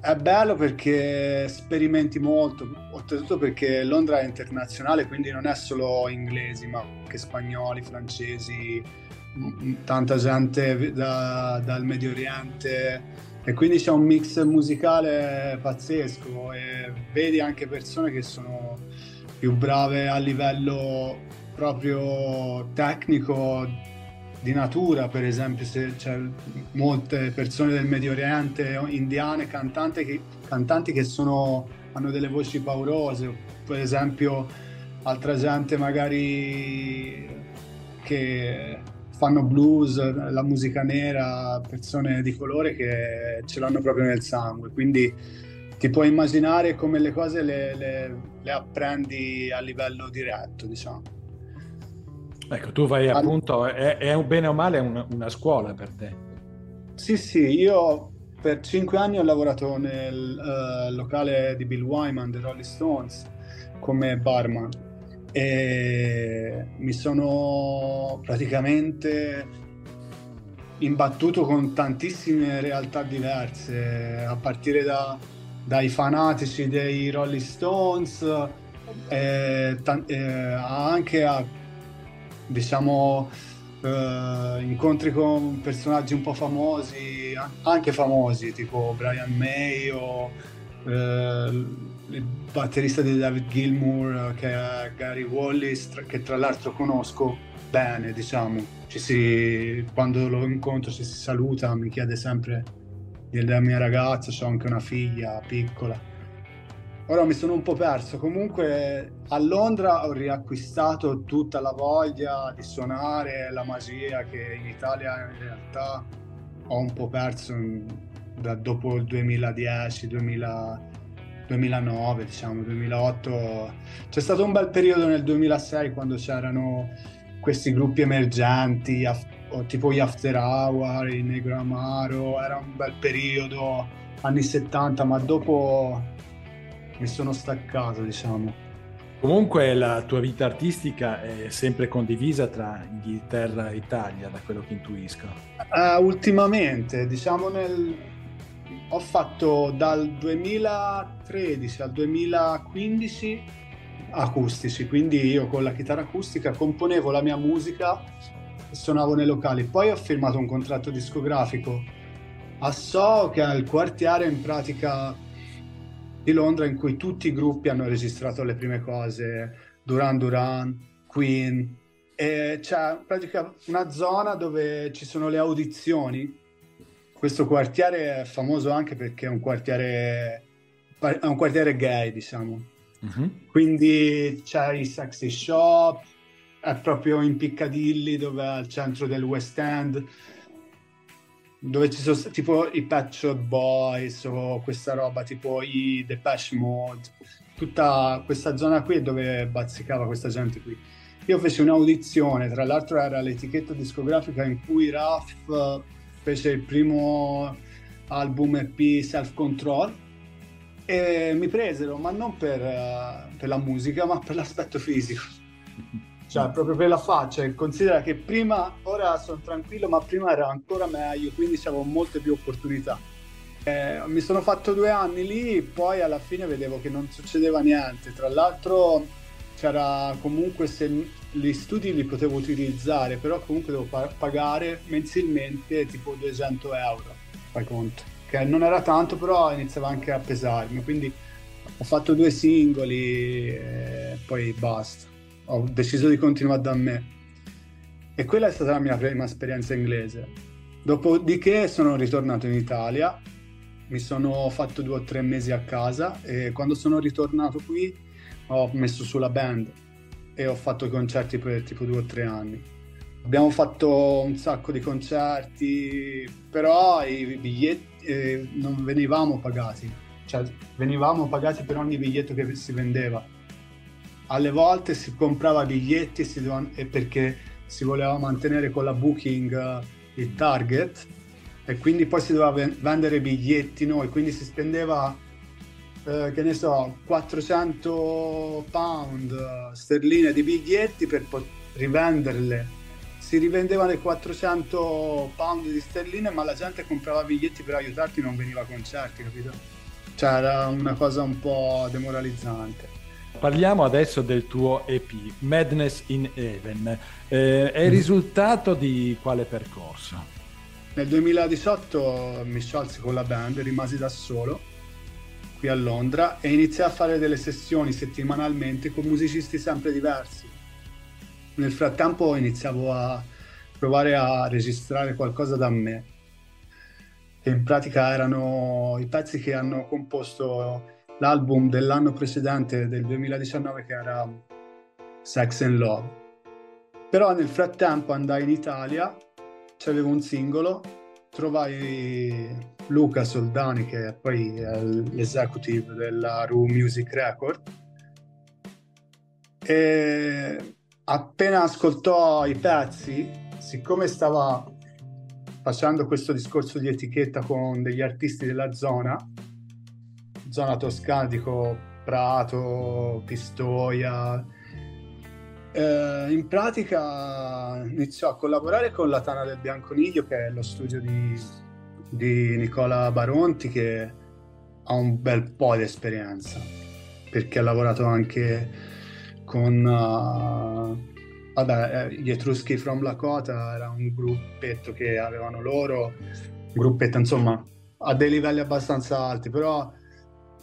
È bello perché sperimenti molto, oltretutto perché Londra è internazionale, quindi non è solo inglesi, ma anche spagnoli, francesi, tanta gente da, dal Medio Oriente e quindi c'è un mix musicale pazzesco e vedi anche persone che sono più brave a livello proprio tecnico di natura, per esempio se c'è molte persone del Medio Oriente, indiane, cantanti che, cantanti che sono, hanno delle voci paurose, per esempio altra gente magari che fanno blues, la musica nera, persone di colore che ce l'hanno proprio nel sangue. Quindi ti puoi immaginare come le cose le, le, le apprendi a livello diretto, diciamo. Ecco, tu vai appunto, è, è un bene o male una, una scuola per te. Sì, sì, io per cinque anni ho lavorato nel uh, locale di Bill Wyman, The Rolling Stones, come barman e mi sono praticamente imbattuto con tantissime realtà diverse, a partire da, dai fanatici dei Rolling Stones, eh, t- eh, anche a diciamo eh, incontri con personaggi un po' famosi, anche famosi, tipo Brian May o eh, il batterista di David Gilmour che è Gary Wallis che tra l'altro conosco bene diciamo. Si, quando lo incontro ci si saluta mi chiede sempre della mia ragazza ho anche una figlia piccola. Ora mi sono un po' perso. Comunque a Londra ho riacquistato tutta la voglia di suonare la magia che in Italia in realtà ho un po' perso da dopo il 2010 2000 2009, diciamo, 2008. C'è stato un bel periodo nel 2006 quando c'erano questi gruppi emergenti, tipo gli After Hour, il Negro Amaro, era un bel periodo, anni 70, ma dopo mi sono staccato, diciamo. Comunque la tua vita artistica è sempre condivisa tra Inghilterra e Italia, da quello che intuisco. Uh, ultimamente, diciamo nel... ho fatto dal 2013 al 2015 acustici, quindi io con la chitarra acustica componevo la mia musica e suonavo nei locali. Poi ho firmato un contratto discografico a So, che è il quartiere in pratica di Londra in cui tutti i gruppi hanno registrato le prime cose, Duran Duran, Queen, e c'è in pratica una zona dove ci sono le audizioni. Questo quartiere è famoso anche perché è un quartiere, è un quartiere gay, diciamo. Uh-huh. Quindi c'è i sexy shop, è proprio in Piccadilly, dove è al centro del West End dove ci sono tipo i Patch Boys o questa roba tipo i Depeche Mode tutta questa zona qui dove bazzicava questa gente qui io feci un'audizione tra l'altro era l'etichetta discografica in cui Raf fece il primo album EP Self Control e mi presero ma non per, per la musica ma per l'aspetto fisico cioè proprio per la faccia. Considera che prima, ora sono tranquillo, ma prima era ancora meglio, quindi avevo molte più opportunità. Eh, mi sono fatto due anni lì, poi alla fine vedevo che non succedeva niente. Tra l'altro c'era comunque se gli studi li potevo utilizzare, però comunque devo pagare mensilmente tipo 200 euro, fai conto. Che non era tanto, però iniziava anche a pesarmi, quindi ho fatto due singoli e poi basta ho deciso di continuare da me. E quella è stata la mia prima esperienza inglese. Dopodiché sono ritornato in Italia, mi sono fatto due o tre mesi a casa e quando sono ritornato qui ho messo sulla band e ho fatto concerti per tipo due o tre anni. Abbiamo fatto un sacco di concerti, però i biglietti eh, non venivamo pagati, cioè venivamo pagati per ogni biglietto che si vendeva. Alle volte si comprava biglietti si doveva, perché si voleva mantenere con la booking uh, il target e quindi poi si doveva vendere biglietti noi, quindi si spendeva eh, che ne so 400 pound uh, sterline di biglietti per pot- rivenderle si rivendevano le 400 pound di sterline ma la gente comprava biglietti per aiutarti non veniva a concerti capito? cioè era una cosa un po' demoralizzante Parliamo adesso del tuo EP, Madness in Heaven. Eh, è il mm. risultato di quale percorso? Nel 2018 mi sciolsi con la band, rimasi da solo qui a Londra e iniziai a fare delle sessioni settimanalmente con musicisti sempre diversi. Nel frattempo iniziavo a provare a registrare qualcosa da me. E in pratica erano i pezzi che hanno composto l'album dell'anno precedente, del 2019, che era Sex and Love. Però nel frattempo andai in Italia, c'avevo un singolo, trovai Luca Soldani, che poi è l'executive della Ru Music Record, e appena ascoltò i pezzi, siccome stava facendo questo discorso di etichetta con degli artisti della zona, zona toscana, dico Prato, Pistoia. Eh, in pratica iniziò a collaborare con la Tana del Bianconiglio, che è lo studio di, di Nicola Baronti, che ha un bel po' di esperienza, perché ha lavorato anche con... Uh, vabbè, eh, gli Etruschi from Lakota era un gruppetto che avevano loro, un gruppetto insomma a dei livelli abbastanza alti, però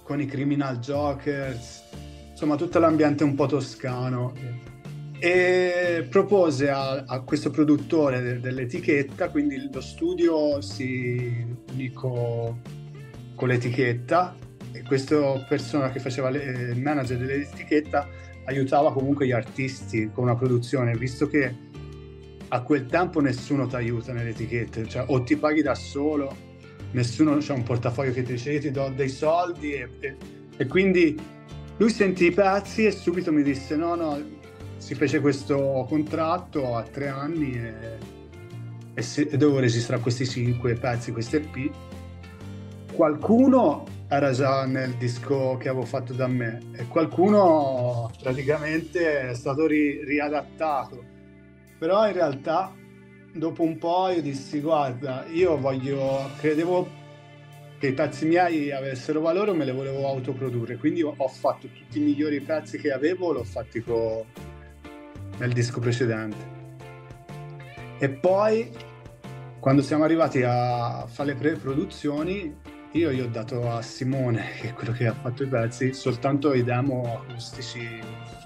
con i Criminal Jokers, insomma tutto l'ambiente un po' toscano. E propose a, a questo produttore de, dell'etichetta, quindi lo studio si unì con, l'etichetta e questa persona che faceva le, il manager dell'etichetta aiutava comunque gli artisti con una produzione, visto che a quel tempo nessuno ti aiuta nelle etichette, cioè o ti paghi da solo nessuno c'è un portafoglio che ti dice ti do dei soldi e, e E quindi lui sentì i pezzi e subito mi disse no, no, si fece questo contratto a tre anni e, e, se, e dovevo registrare questi cinque pezzi, questi EP. Qualcuno era già nel disco che avevo fatto da me e qualcuno praticamente è stato ri, riadattato. Però in realtà dopo un po' io dissi guarda, io voglio, credevo che i pezzi miei avessero valore me li volevo autoprodurre, quindi ho, fatto tutti i migliori pezzi che avevo, l'ho fatti con nel disco precedente. E poi, quando siamo arrivati a fare le pre-produzioni, io gli ho dato a Simone, che è quello che ha fatto i pezzi, soltanto i demo acustici,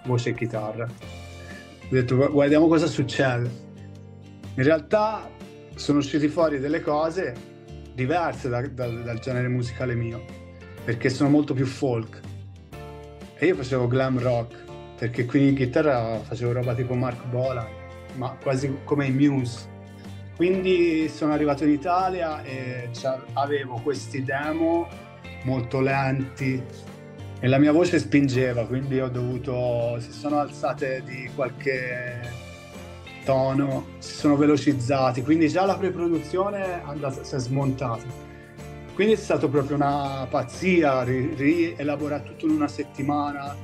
voce e chitarra. Ho detto, guardiamo cosa succede. In realtà sono usciti fuori delle cose diverse da, da, dal genere musicale mio, perché sono molto più folk. E io facevo glam rock, perché qui in chitarra facevo roba tipo Mark Bola, ma quasi come i Muse. Quindi sono arrivato in Italia e avevo questi demo molto lenti e la mia voce spingeva, quindi ho dovuto, si sono alzate di qualche tono, si sono velocizzati, quindi già la preproduzione andata, si è smontata. Quindi è stato proprio una pazzia rielaborare tutto in una settimana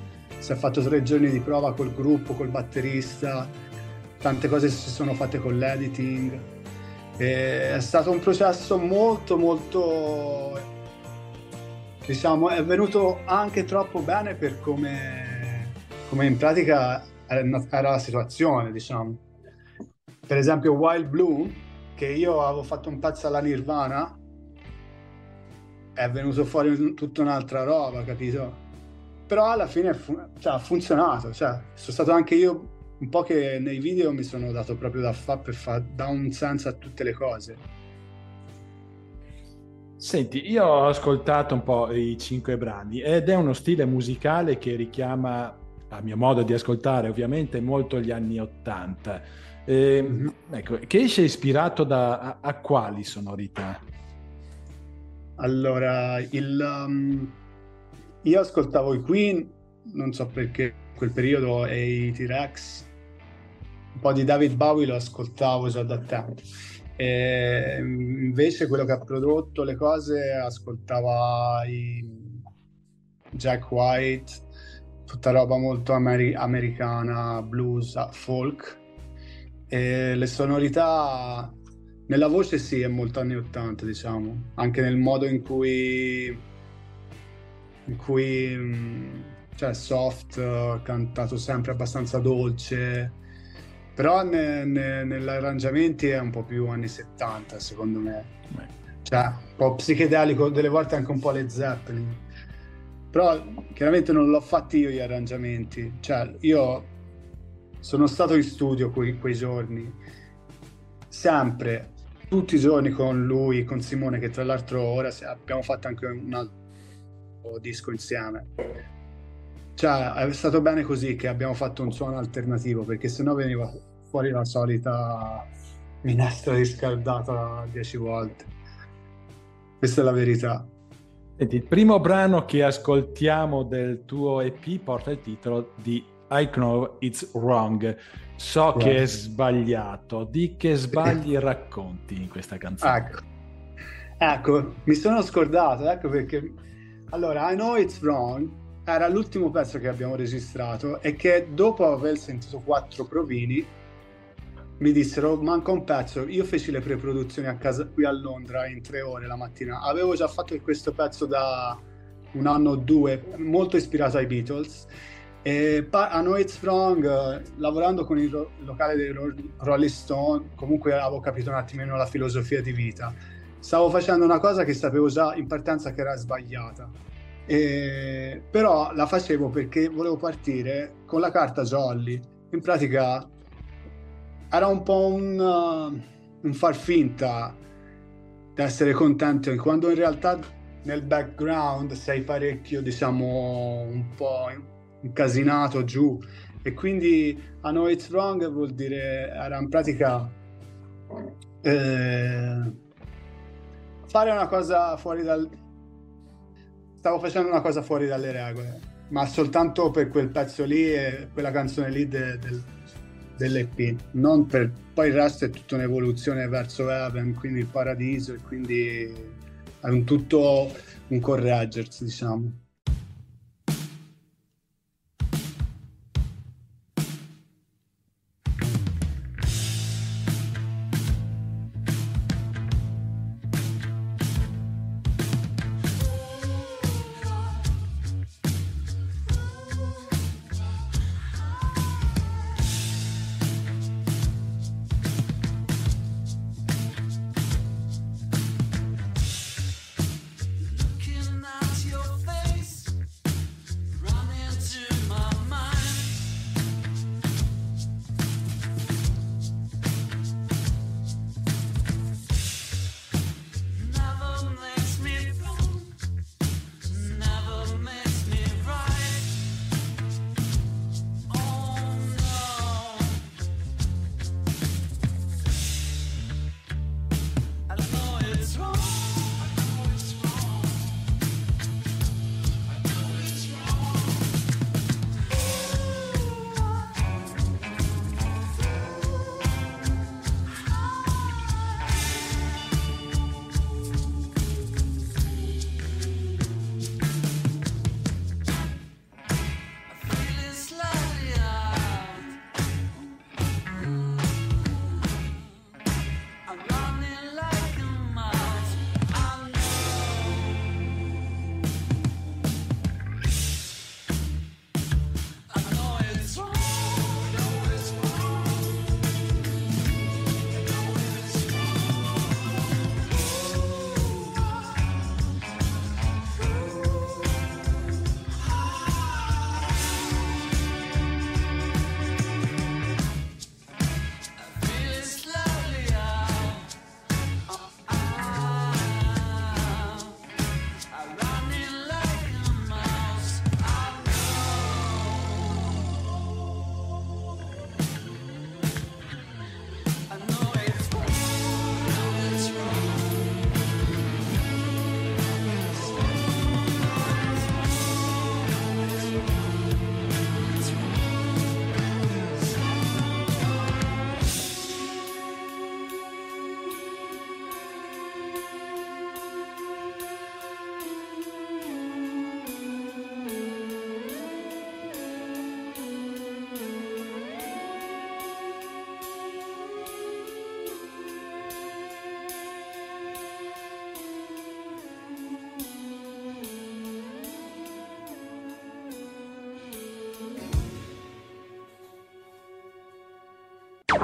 si è fatto tre giorni di prova col gruppo, col batterista, tante cose si sono fatte con l'editing. E è stato un processo molto molto diciamo è venuto anche troppo bene per come, come in pratica era la situazione diciamo per esempio Wild Blue che io avevo fatto un pezzo alla Nirvana è venuto fuori tutta un'altra roba capito però alla fine fu- cioè, ha funzionato, cioè, sono stato anche io un po' che nei video mi sono dato proprio da fare per far da un senso a tutte le cose. Senti, io ho ascoltato un po' i cinque brani ed è uno stile musicale che richiama, a mio modo di ascoltare ovviamente, molto gli anni Ottanta. Eh, mm-hmm. ecco, che esce ispirato da a, a quali sonorità? Allora, il... Um io ascoltavo i Queen, non so perché in quel periodo, e i T-Rex, un po' di David Bowie lo ascoltavo già da tempo. E invece quello che ha prodotto le cose ascoltava i Jack White, tutta roba molto ameri- americana, blues, folk. E le sonorità nella voce sì, è molto anni 80, diciamo, anche nel modo in cui in cui cioè soft, cantato sempre abbastanza dolce, però ne, ne, negli arrangiamenti è un po' più anni 70 secondo me. Cioè, un po' psichedelico, delle volte anche un po' le Zeppelin. Però chiaramente non l'ho fatti io gli arrangiamenti. Cioè, io sono stato in studio quei, quei giorni, sempre, tutti i giorni con lui, con Simone, che tra l'altro ora abbiamo fatto anche un altro disco insieme. Cioè, è stato bene così che abbiamo fatto un suono alternativo, perché sennò veniva fuori la solita minestra riscaldata dieci volte. Questa è la verità. Senti, il primo brano che ascoltiamo del tuo EP porta il titolo di I Know It's Wrong. So right. che è sbagliato. Di che sbagli racconti in questa canzone? Ecco. ecco, mi sono scordato, ecco perché allora, I Know It's Wrong era l'ultimo pezzo che abbiamo registrato e che dopo aver sentito quattro provini mi dissero manca un pezzo. Io feci le pre-produzioni a casa qui a Londra in tre ore la mattina. Avevo già fatto questo pezzo da un anno o due, molto ispirato ai Beatles. E a Know It's Wrong, eh, lavorando con il, locale dei ro- Rolling Stone, comunque avevo capito un attimino la filosofia di vita stavo facendo una cosa che sapevo già in partenza che era sbagliata. E, però la facevo perché volevo partire con la carta jolly. In pratica era un po' un, uh, un far finta di essere contento, quando in realtà nel background sei parecchio, diciamo, un po' incasinato giù. E quindi a know it's wrong vuol dire, era in pratica... Eh, fare una cosa fuori dal stavo facendo una cosa fuori dalle regole, ma soltanto per quel pezzo lì e quella canzone lì de, del, dell'EP, non per... poi il resto è tutta un'evoluzione verso Heaven, quindi il paradiso e quindi è un tutto un correggersi, diciamo.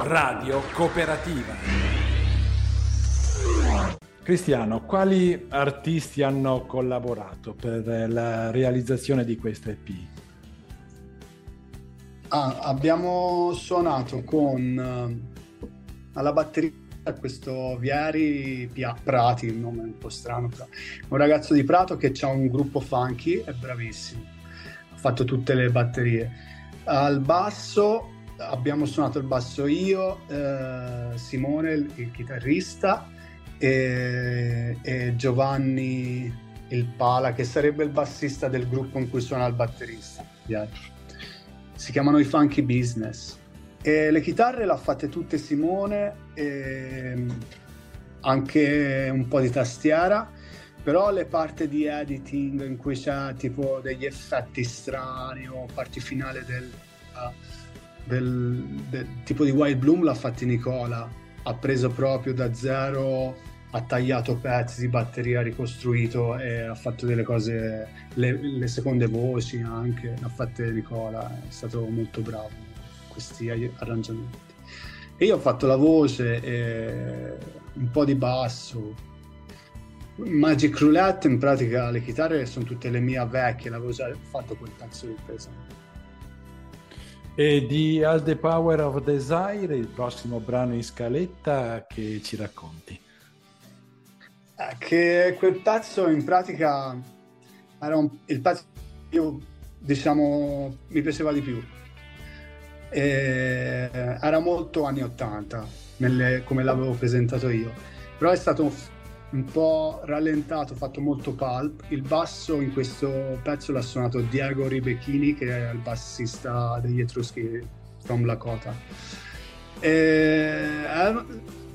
Radio Cooperativa. Cristiano, quali artisti hanno collaborato per la realizzazione di questa EP? Ah, abbiamo suonato con uh, alla batteria questo Vieri Pia- Prati, il nome è un po' strano, però. un ragazzo di Prato che ha un gruppo funky, è bravissimo, ha fatto tutte le batterie. Al basso abbiamo suonato il basso io, eh, Simone il, chitarrista e, e, Giovanni il Pala che sarebbe il bassista del gruppo in cui suona il batterista. Si chiamano i Funky Business. E le chitarre le ha fatte tutte Simone, anche un po' di tastiera, però le parti di editing in cui c'è tipo degli effetti strani o parti finali del... Uh, del, del tipo di Wild Bloom l'ha fatti Nicola, ha preso proprio da zero, ha tagliato pezzi di batteria, ha ricostruito e ha fatto delle cose, le, le seconde voci anche, le ha fatte Nicola, è stato molto bravo questi arrangiamenti. E io ho fatto la voce e un po' di basso. Magic Roulette in pratica le chitarre sono tutte le mie vecchie, l'avevo già fatto quel pezzo di peso e di All the Power of Desire, il prossimo brano in scaletta che ci racconti. Eh, che quel pezzo in pratica era un, il pezzo che io diciamo mi piaceva di più. E era molto anni 80 nelle, come l'avevo presentato io, però è stato un po' rallentato, fatto molto pulp. Il basso in questo pezzo l'ha suonato Diego Ribechini, che è il bassista degli Etruschi from Lakota. E, eh,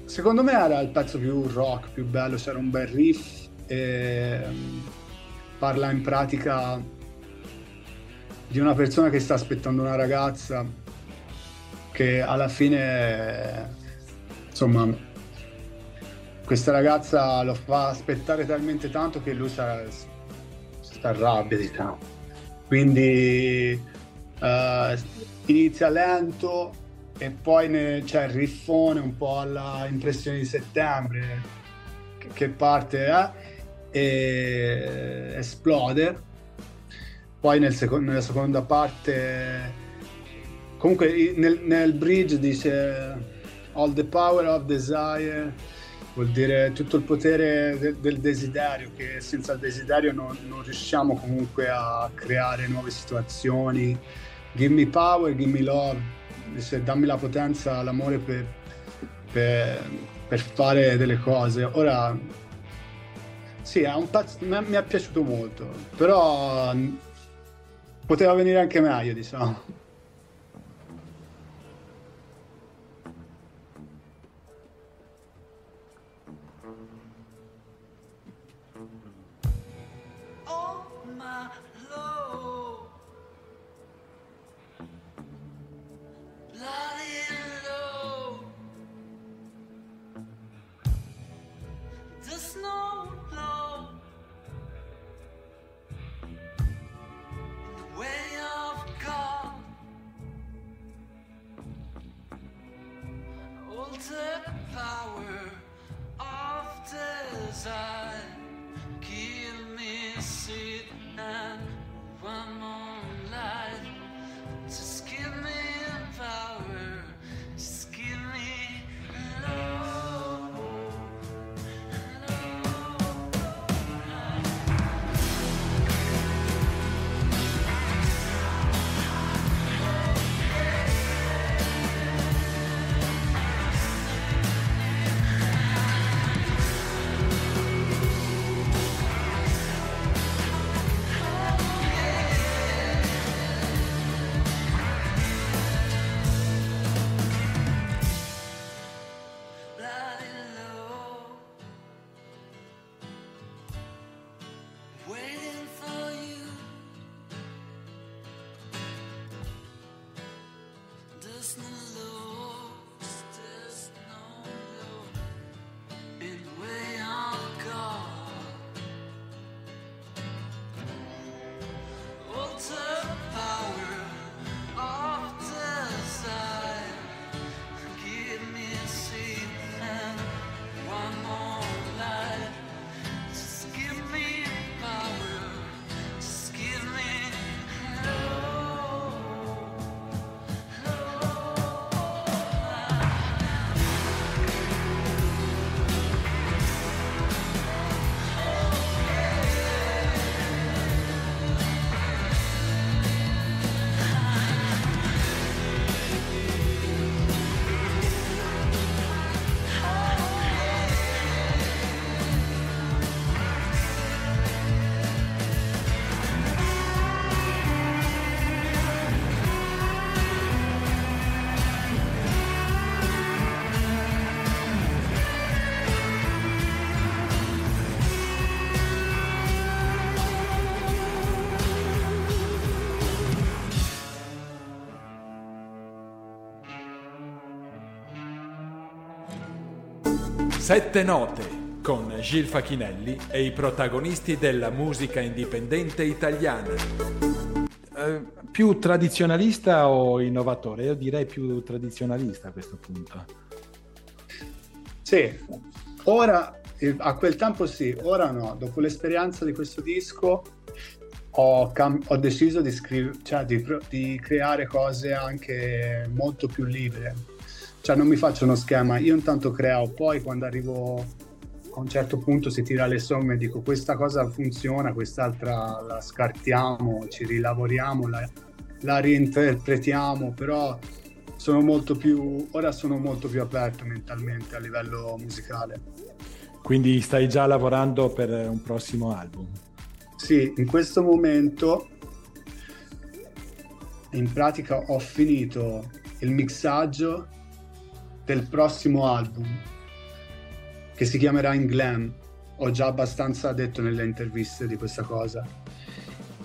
secondo me era il pezzo più rock, più bello, c'era un bel riff e parla in pratica di una persona che sta aspettando una ragazza che alla fine insomma questa ragazza lo fa aspettare talmente tanto che lui sta arrabbia diciamo quindi uh, inizia lento e poi ne, c'è il riffone un po' alla impressione di settembre che, che parte eh, e esplode. Poi nel seco- nella seconda parte comunque nel, nel bridge dice all the power of desire vuol dire tutto il potere de- del desiderio, che senza il desiderio non, non, riusciamo comunque a creare nuove situazioni. Give me power, give me love, dice, dammi la potenza, l'amore per, per, per fare delle cose. Ora, sì, mi, mi è piaciuto molto, però poteva venire anche meglio, diciamo. Sette note con Gil Facchinelli e i protagonisti della musica indipendente italiana. Eh, più tradizionalista o innovatore? Io direi più tradizionalista a questo punto. Sì, ora a quel tempo sì, ora no. Dopo l'esperienza di questo disco ho, cam- ho deciso di, scrive- cioè di, di creare cose anche molto più libere cioè non mi faccio uno schema, io intanto creo, poi quando arrivo a un certo punto si tira le somme e dico questa cosa funziona, quest'altra la scartiamo, ci rilavoriamo, la, la reinterpretiamo, però sono molto più, ora sono molto più aperto mentalmente a livello musicale. Quindi stai già lavorando per un prossimo album? Sì, in questo momento in pratica ho finito il mixaggio del prossimo album che si chiamerà In Glam. Ho già abbastanza detto nelle interviste di questa cosa.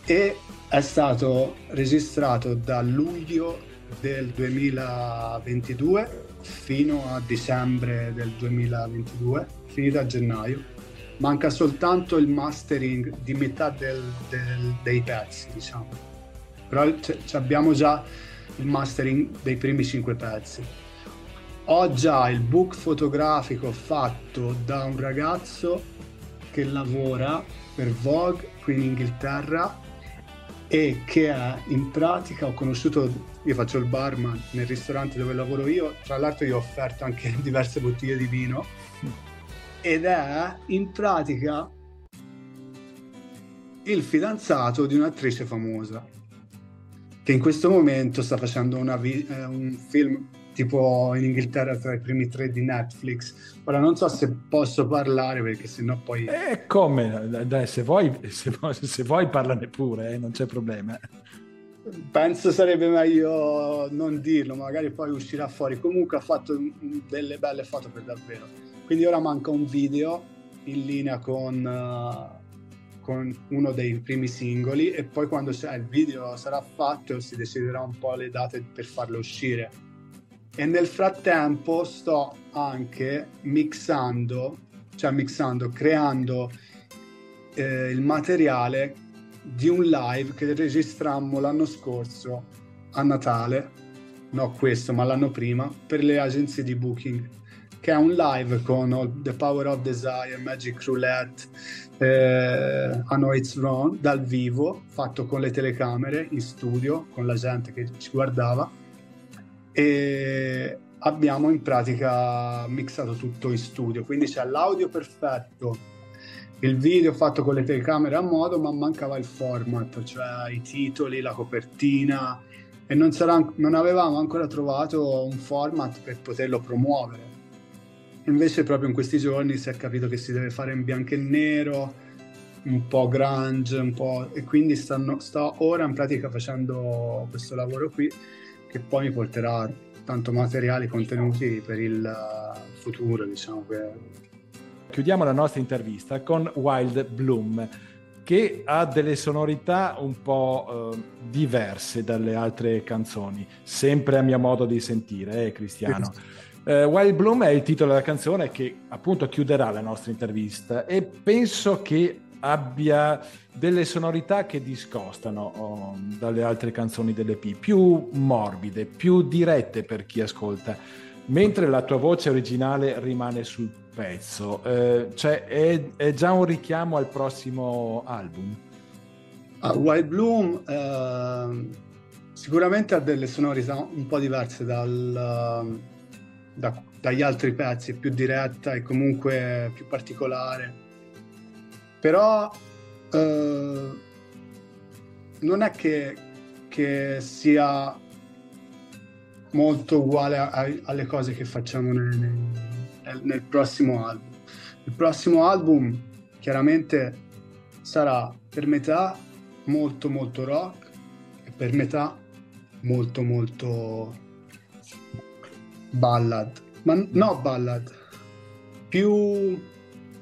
E è stato registrato da luglio del 2022 fino a dicembre del 2022, finito a gennaio. Manca soltanto il mastering di metà del, del, dei pezzi, diciamo. Però c- abbiamo già il mastering dei primi cinque pezzi. Ho già il book fotografico fatto da un ragazzo che lavora per Vogue qui in Inghilterra e che in pratica ho conosciuto, io faccio il barman nel ristorante dove lavoro io, tra l'altro gli ho offerto anche diverse bottiglie di vino ed è in pratica il fidanzato di un'attrice famosa che in questo momento sta facendo vi- eh, un film tipo in Inghilterra tra i primi tre di Netflix. Ora non so se posso parlare perché sennò poi... Eh, come? Dai, se vuoi, se vuoi, se vuoi parlane pure, eh, non c'è problema. Penso sarebbe meglio non dirlo, magari poi uscirà fuori. Comunque ha fatto delle belle foto per davvero. Quindi ora manca un video in linea con... Uh, con uno dei primi singoli e poi quando il video sarà fatto si deciderà un po' le date per farlo uscire. E nel frattempo sto anche mixando, cioè mixando, creando eh, il materiale di un live che registrammo l'anno scorso a Natale, no questo, ma l'anno prima, per le agenzie di booking che è un live con The Power of Desire, Magic Roulette, eh, I Know It's Wrong, dal vivo, fatto con le telecamere in studio, con la gente che ci guardava e abbiamo in pratica mixato tutto in studio, quindi c'è l'audio perfetto, il video fatto con le telecamere a modo, ma mancava il format, cioè i titoli, la copertina. E non, sarà, non avevamo ancora trovato un format per poterlo promuovere. Invece proprio in questi giorni si è capito che si deve fare in bianco e nero, un po' grunge, un po'... e quindi stanno, sto ora in pratica facendo questo lavoro qui che poi mi porterà tanto materiali, contenuti per il futuro, diciamo. Chiudiamo la nostra intervista con Wild Bloom che ha delle sonorità un po' eh, diverse dalle altre canzoni, sempre a mio modo di sentire, eh, Cristiano. Uh, Wild Bloom è il titolo della canzone che appunto chiuderà la nostra intervista e penso che abbia delle sonorità che discostano oh, dalle altre canzoni dell'EP, più morbide, più dirette per chi ascolta, mentre la tua voce originale rimane sul pezzo. Uh, cioè è, è, già un richiamo al prossimo album? Uh, Wild Bloom uh, sicuramente ha delle sonorità un po' diverse dal da, dagli altri pezzi, più diretta e comunque più particolare. Però eh, non è che, che, sia molto uguale a, a, alle cose che facciamo nel, nel, nel prossimo album. Il prossimo album chiaramente sarà per metà molto molto rock e per metà molto molto ballad, ma no ballad, più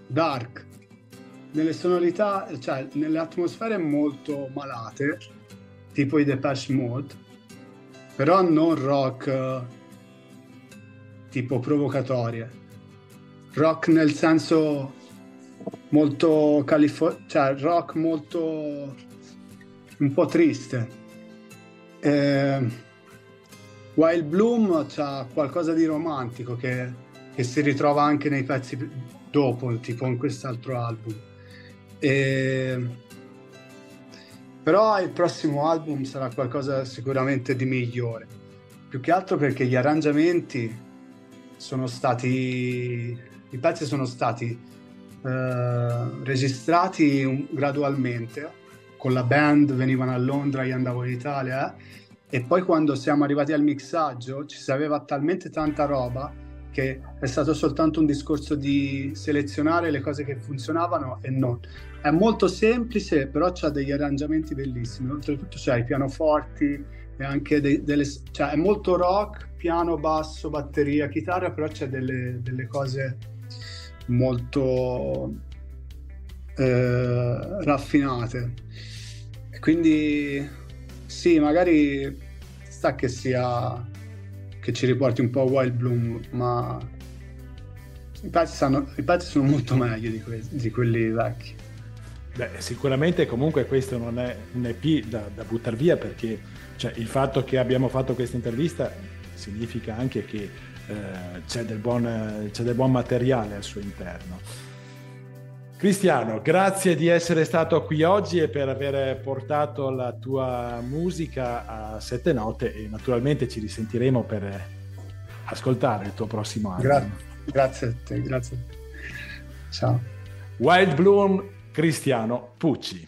dark, nelle sonorità, cioè nelle atmosfere molto malate, tipo i Depeche Mode, però non rock tipo provocatorie. Rock nel senso molto californiano, cioè rock molto un po' triste. Eh, Wild Bloom ha qualcosa di romantico che, che, si ritrova anche nei pezzi dopo, tipo in quest'altro album. E... Però il prossimo album sarà qualcosa sicuramente di migliore, più che altro perché gli arrangiamenti sono stati, i pezzi sono stati eh, registrati gradualmente, con la band venivano a Londra, io andavo in Italia, eh, e poi quando siamo arrivati al mixaggio ci si aveva talmente tanta roba che è stato soltanto un discorso di selezionare le cose che funzionavano e non. È molto semplice, però ha degli arrangiamenti bellissimi. Oltretutto c'è i pianoforti e anche de- delle... cioè è molto rock, piano, basso, batteria, chitarra, però c'è delle, delle cose molto eh, raffinate. quindi sì, magari sta che sia che ci riporti un po' Wild Bloom, ma i pezzi, sanno, i pezzi sono molto meglio di, que- di, quelli vecchi. Beh, sicuramente comunque questo non è un EP da, da buttare via perché cioè, il fatto che abbiamo fatto questa intervista significa anche che eh, c'è, del buon, c'è del buon materiale al suo interno. Cristiano, grazie di essere stato qui oggi e per aver portato la tua musica a sette note e naturalmente ci risentiremo per ascoltare il tuo prossimo album. Gra- grazie a te, grazie. Ciao. Wild Bloom, Cristiano Pucci.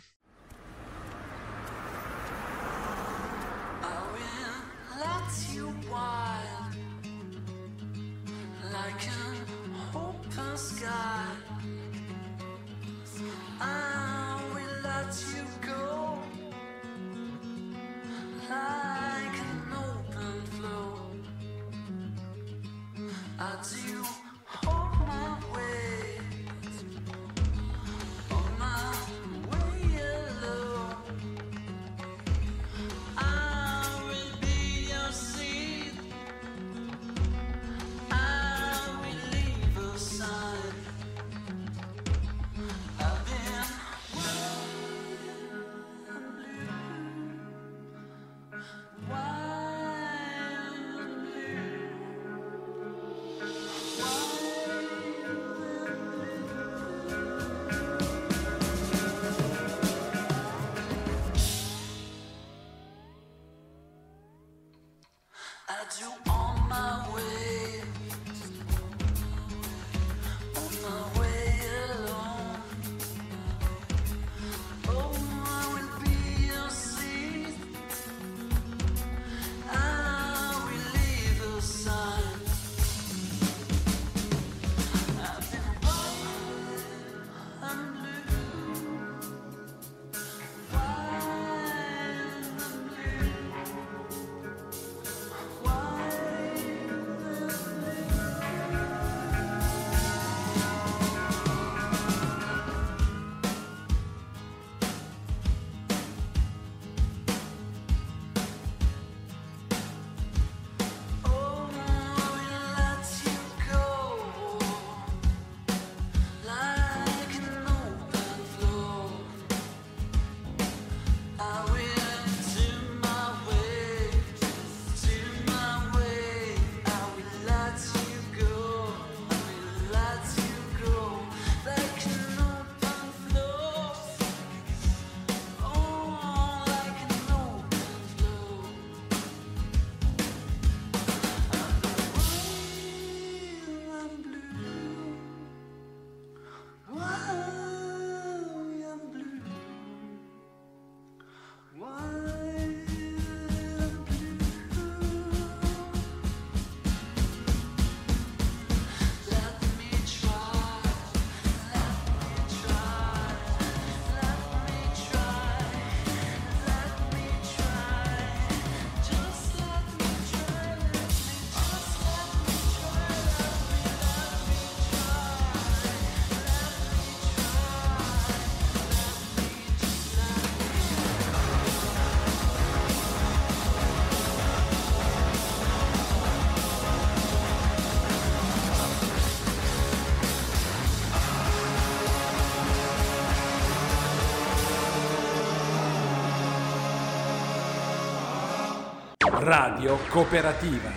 Radio Cooperativa.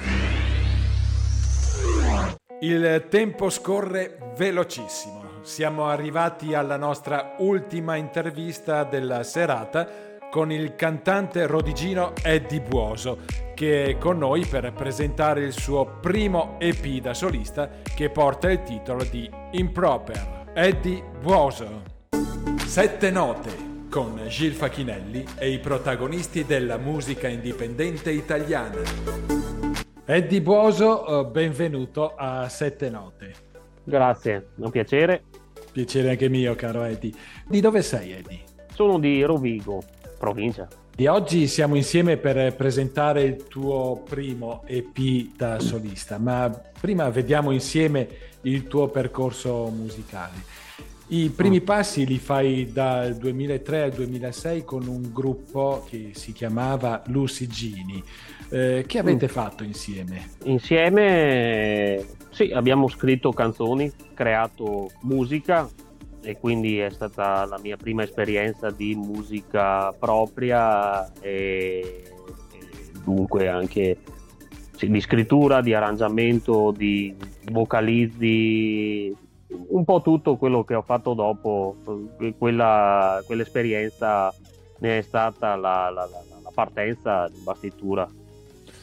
Il tempo scorre velocissimo. Siamo arrivati alla nostra ultima intervista della serata con il cantante rodigino Eddie Buoso, che è con noi per presentare il suo primo EP da solista che porta il titolo di Improper. Eddie Buoso. Sette note con Gil Facchinelli e i protagonisti della musica indipendente italiana. Eddie Buoso, eh, benvenuto a Sette Note. Grazie, un piacere. Piacere anche mio, caro Eddie. Di dove sei, Eddie? Sono di Rovigo, provincia. Di oggi siamo insieme per presentare il tuo primo EP da solista, ma prima vediamo insieme il tuo percorso musicale. I primi mm. passi li fai dal 2003 al 2006 con un gruppo che si chiamava Lucy Gini. Eh, che avete mm. fatto insieme? Insieme, sì, abbiamo scritto canzoni, creato musica e quindi è stata la mia prima esperienza di musica propria e, e dunque anche sì, di scrittura, di arrangiamento, di vocalizzi, un po' tutto quello che ho fatto dopo, quella, quell'esperienza ne è stata la, la, la partenza di Bastitura.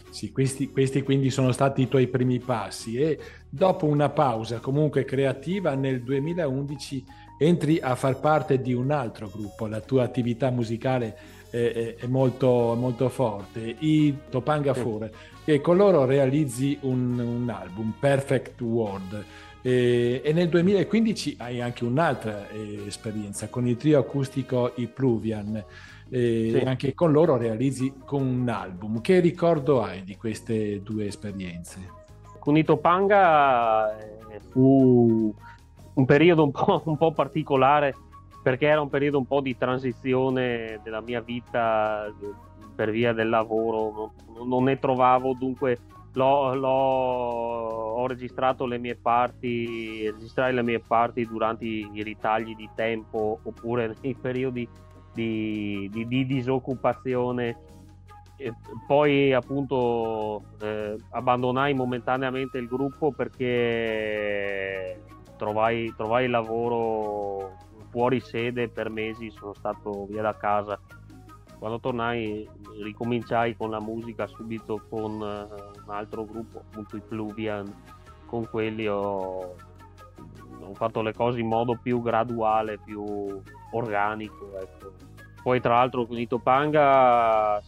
Sì, questi, questi, quindi sono stati i tuoi primi passi e dopo una pausa comunque creativa nel 2011 entri a far parte di un altro gruppo, la tua attività musicale è, è, molto, molto, forte, i Topanga 4, e con loro realizzi un, un album, Perfect World. E, e, nel 2015 hai anche un'altra eh, esperienza con il trio acustico I Pluvian. E sì. anche con loro realizzi con un album. Che ricordo hai di queste due esperienze? Con i Topanga eh, fu un periodo un po', un po', particolare perché era un periodo un po' di transizione della mia vita per via del lavoro, non ne trovavo dunque l'ho, l'ho, ho registrato le mie parti, registrai le mie parti durante i, ritagli di tempo oppure nei periodi di, di, di disoccupazione. E poi appunto eh, abbandonai momentaneamente il gruppo perché trovai, trovai lavoro fuori sede per mesi, sono stato via da casa quando tornai ricominciai con la musica subito con uh, altro gruppo, appunto i Pluvian, con quelli ho, ho, fatto le cose in modo più graduale, più organico. Ecco. Poi tra l'altro con i Topanga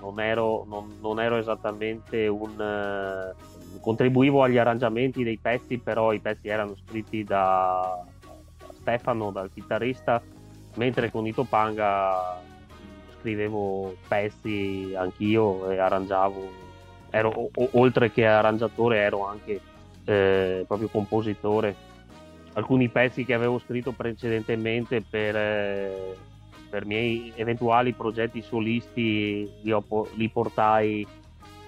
non ero, non, non ero esattamente un... Uh, contribuivo agli arrangiamenti dei pezzi, però i pezzi erano scritti da Stefano, dal chitarrista, mentre con i Topanga scrivevo pezzi anch'io e arrangiavo. Ero, o, oltre che arrangiatore ero anche eh, proprio compositore. Alcuni pezzi che avevo scritto precedentemente per, eh, per miei eventuali progetti solisti li, ho, li portai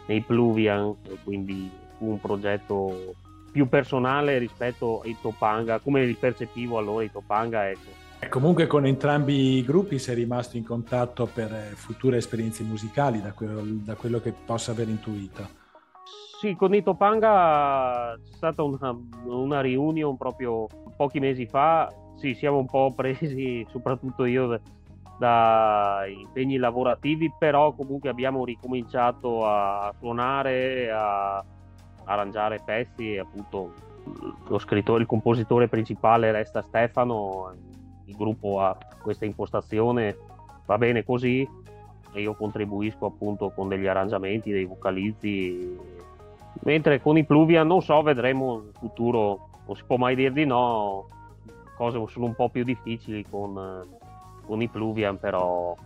nei Pluvian, quindi fu un progetto più personale rispetto ai Topanga, come li percepivo allora i Topanga. Ecco Comunque con entrambi i gruppi sei rimasto in contatto per eh, future esperienze musicali, da quello, da quello che possa aver intuito. Sì, con i Topanga c'è stata una, una reunion proprio pochi mesi fa. Sì, siamo un po' presi, soprattutto io, da impegni lavorativi, però comunque abbiamo ricominciato a suonare, a arrangiare pezzi appunto lo scrittore, il compositore principale resta Stefano il gruppo ha questa impostazione, va bene così e io contribuisco appunto con degli arrangiamenti, dei vocalizzi, mentre con i Pluvian non so, vedremo in futuro, non si può mai dire di no, cose sono un po' più difficili con, con i Pluvian, però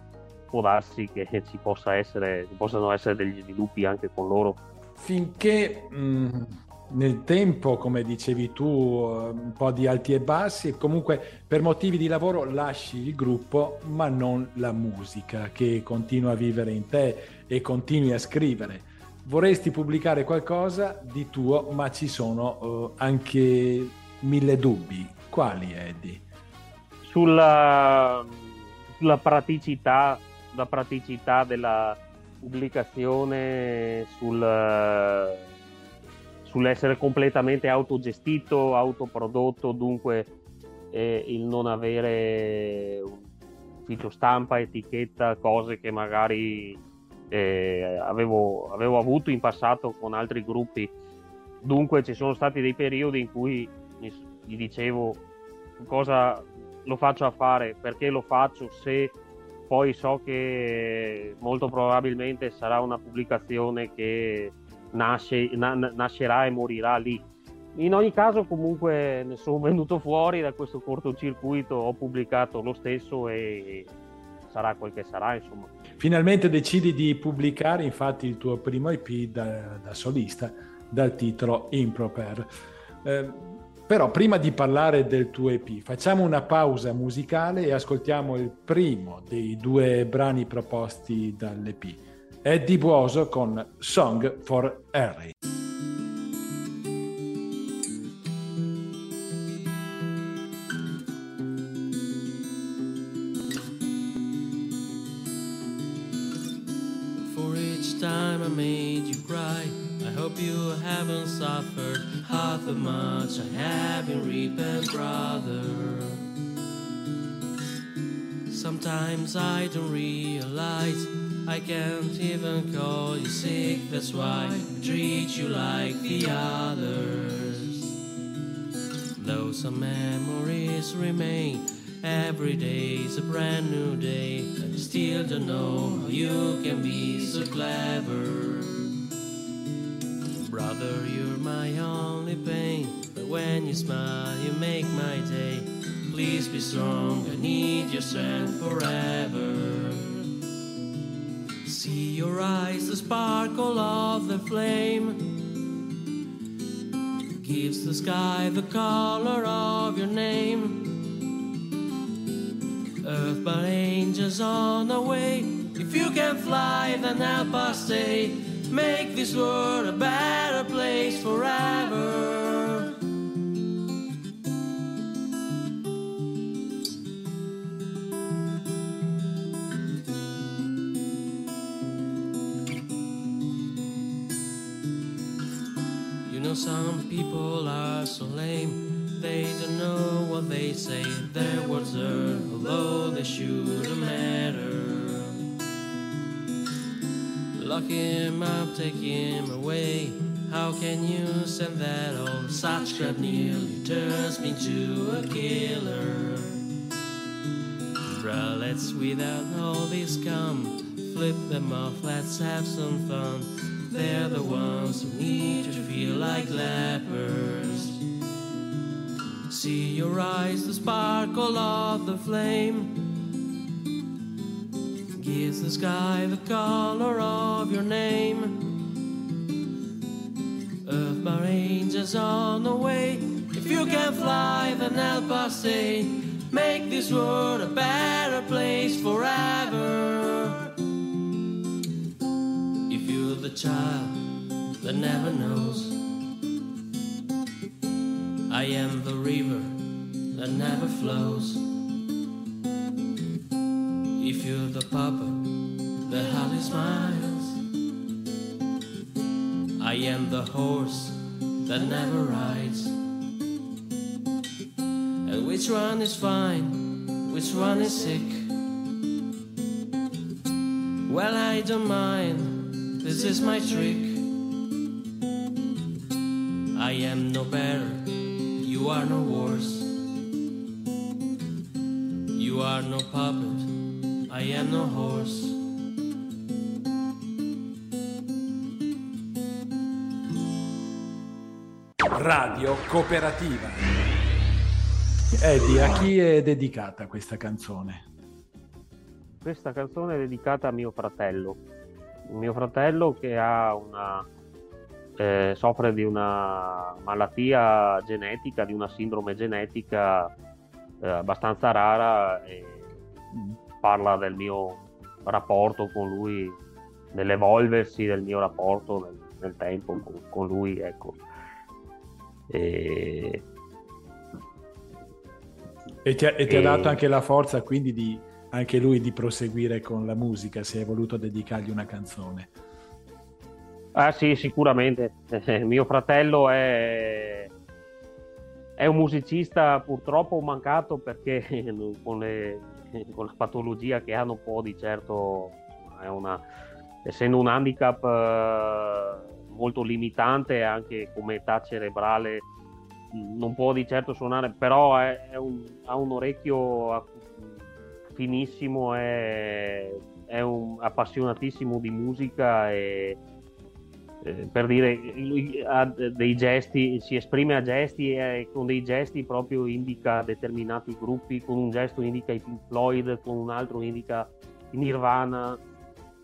può darsi che ci, possa essere, ci possano essere degli sviluppi anche con loro. Finché mh, mm, nel tempo, come dicevi tu, un po' di alti e bassi e comunque per motivi di lavoro lasci il gruppo, ma non la musica che continua a vivere in te e continui a scrivere. Vorresti pubblicare qualcosa di tuo, ma ci sono uh, anche mille dubbi. Quali, Eddie? Sulla, sulla praticità, la praticità della pubblicazione, sul sull'essere completamente autogestito, autoprodotto, dunque eh, il non avere un ufficio stampa, etichetta, cose che magari eh, avevo, avevo, avuto in passato con altri gruppi. Dunque ci sono stati dei periodi in cui gli dicevo cosa lo faccio a fare, perché lo faccio, se poi so che molto probabilmente sarà una pubblicazione che nasce, na, nascerà e morirà lì. In ogni caso, comunque, ne sono venuto fuori da questo cortocircuito, ho pubblicato lo stesso e sarà quel che sarà, insomma. Finalmente decidi di pubblicare, infatti, il tuo primo EP da, da solista dal titolo Improper. Eh, però prima di parlare del tuo EP, facciamo una pausa musicale e ascoltiamo il primo dei due brani proposti dall'EP. Eddie Buoso con Song for Harry. For each time I made you cry, I hope you haven't suffered half as much I have been reaping, brother. Sometimes I don't realize I can't even call you sick, that's why I treat you like the others. Though some memories remain, every day's a brand new day. I still don't know how you can be so clever. Brother, you're my only pain. But when you smile, you make my day. Please be strong, I need your strength forever. See your eyes, the sparkle of the flame. Gives the sky the color of your name. Earthbound angels on the way. If you can fly, then help us stay make this world a better place forever. Some people are so lame, they don't know what they say. Their words are, although they shouldn't matter. Lock him up, take him away. How can you send that old such crap nearly turns me to a killer? Let's without all this come. Flip them off, let's have some fun. They're the ones who need to feel like lepers. See your eyes, the sparkle of the flame gives the sky the color of your name. Earthbound angels on the way. If you can fly, then help us say, make this world a better place forever. The child that never knows, I am the river that never flows If you're the papa that hardly smiles. I am the horse that never rides. And which one is fine? Which one is sick? Well, I don't mind. This is my trick. I am no better. You are no worse. You are no puppet. I am no horse. Radio Cooperativa. Eddie, a chi è dedicata questa canzone? Questa canzone è dedicata a mio fratello. Mio fratello che una, eh, soffre di una malattia genetica, di una sindrome genetica eh, abbastanza rara. E parla del mio rapporto con lui, dell'evolversi del mio rapporto nel, nel tempo con, con, lui, ecco. E, e ti, ha, e ti e... ha dato anche la forza quindi di anche lui di proseguire con la musica, se hai voluto dedicargli una canzone. Ah sì, sicuramente. mio fratello è, è un musicista purtroppo mancato perché con le, con la patologia che ha non può di certo, una, essendo un handicap eh, molto limitante anche come età cerebrale, non può di certo suonare, però è, un, ha un orecchio finissimo, è, è un appassionatissimo di musica e eh, per dire, ha dei gesti, si esprime a gesti e con dei gesti proprio indica determinati gruppi, con un gesto indica i Pink Floyd, con un altro indica i Nirvana.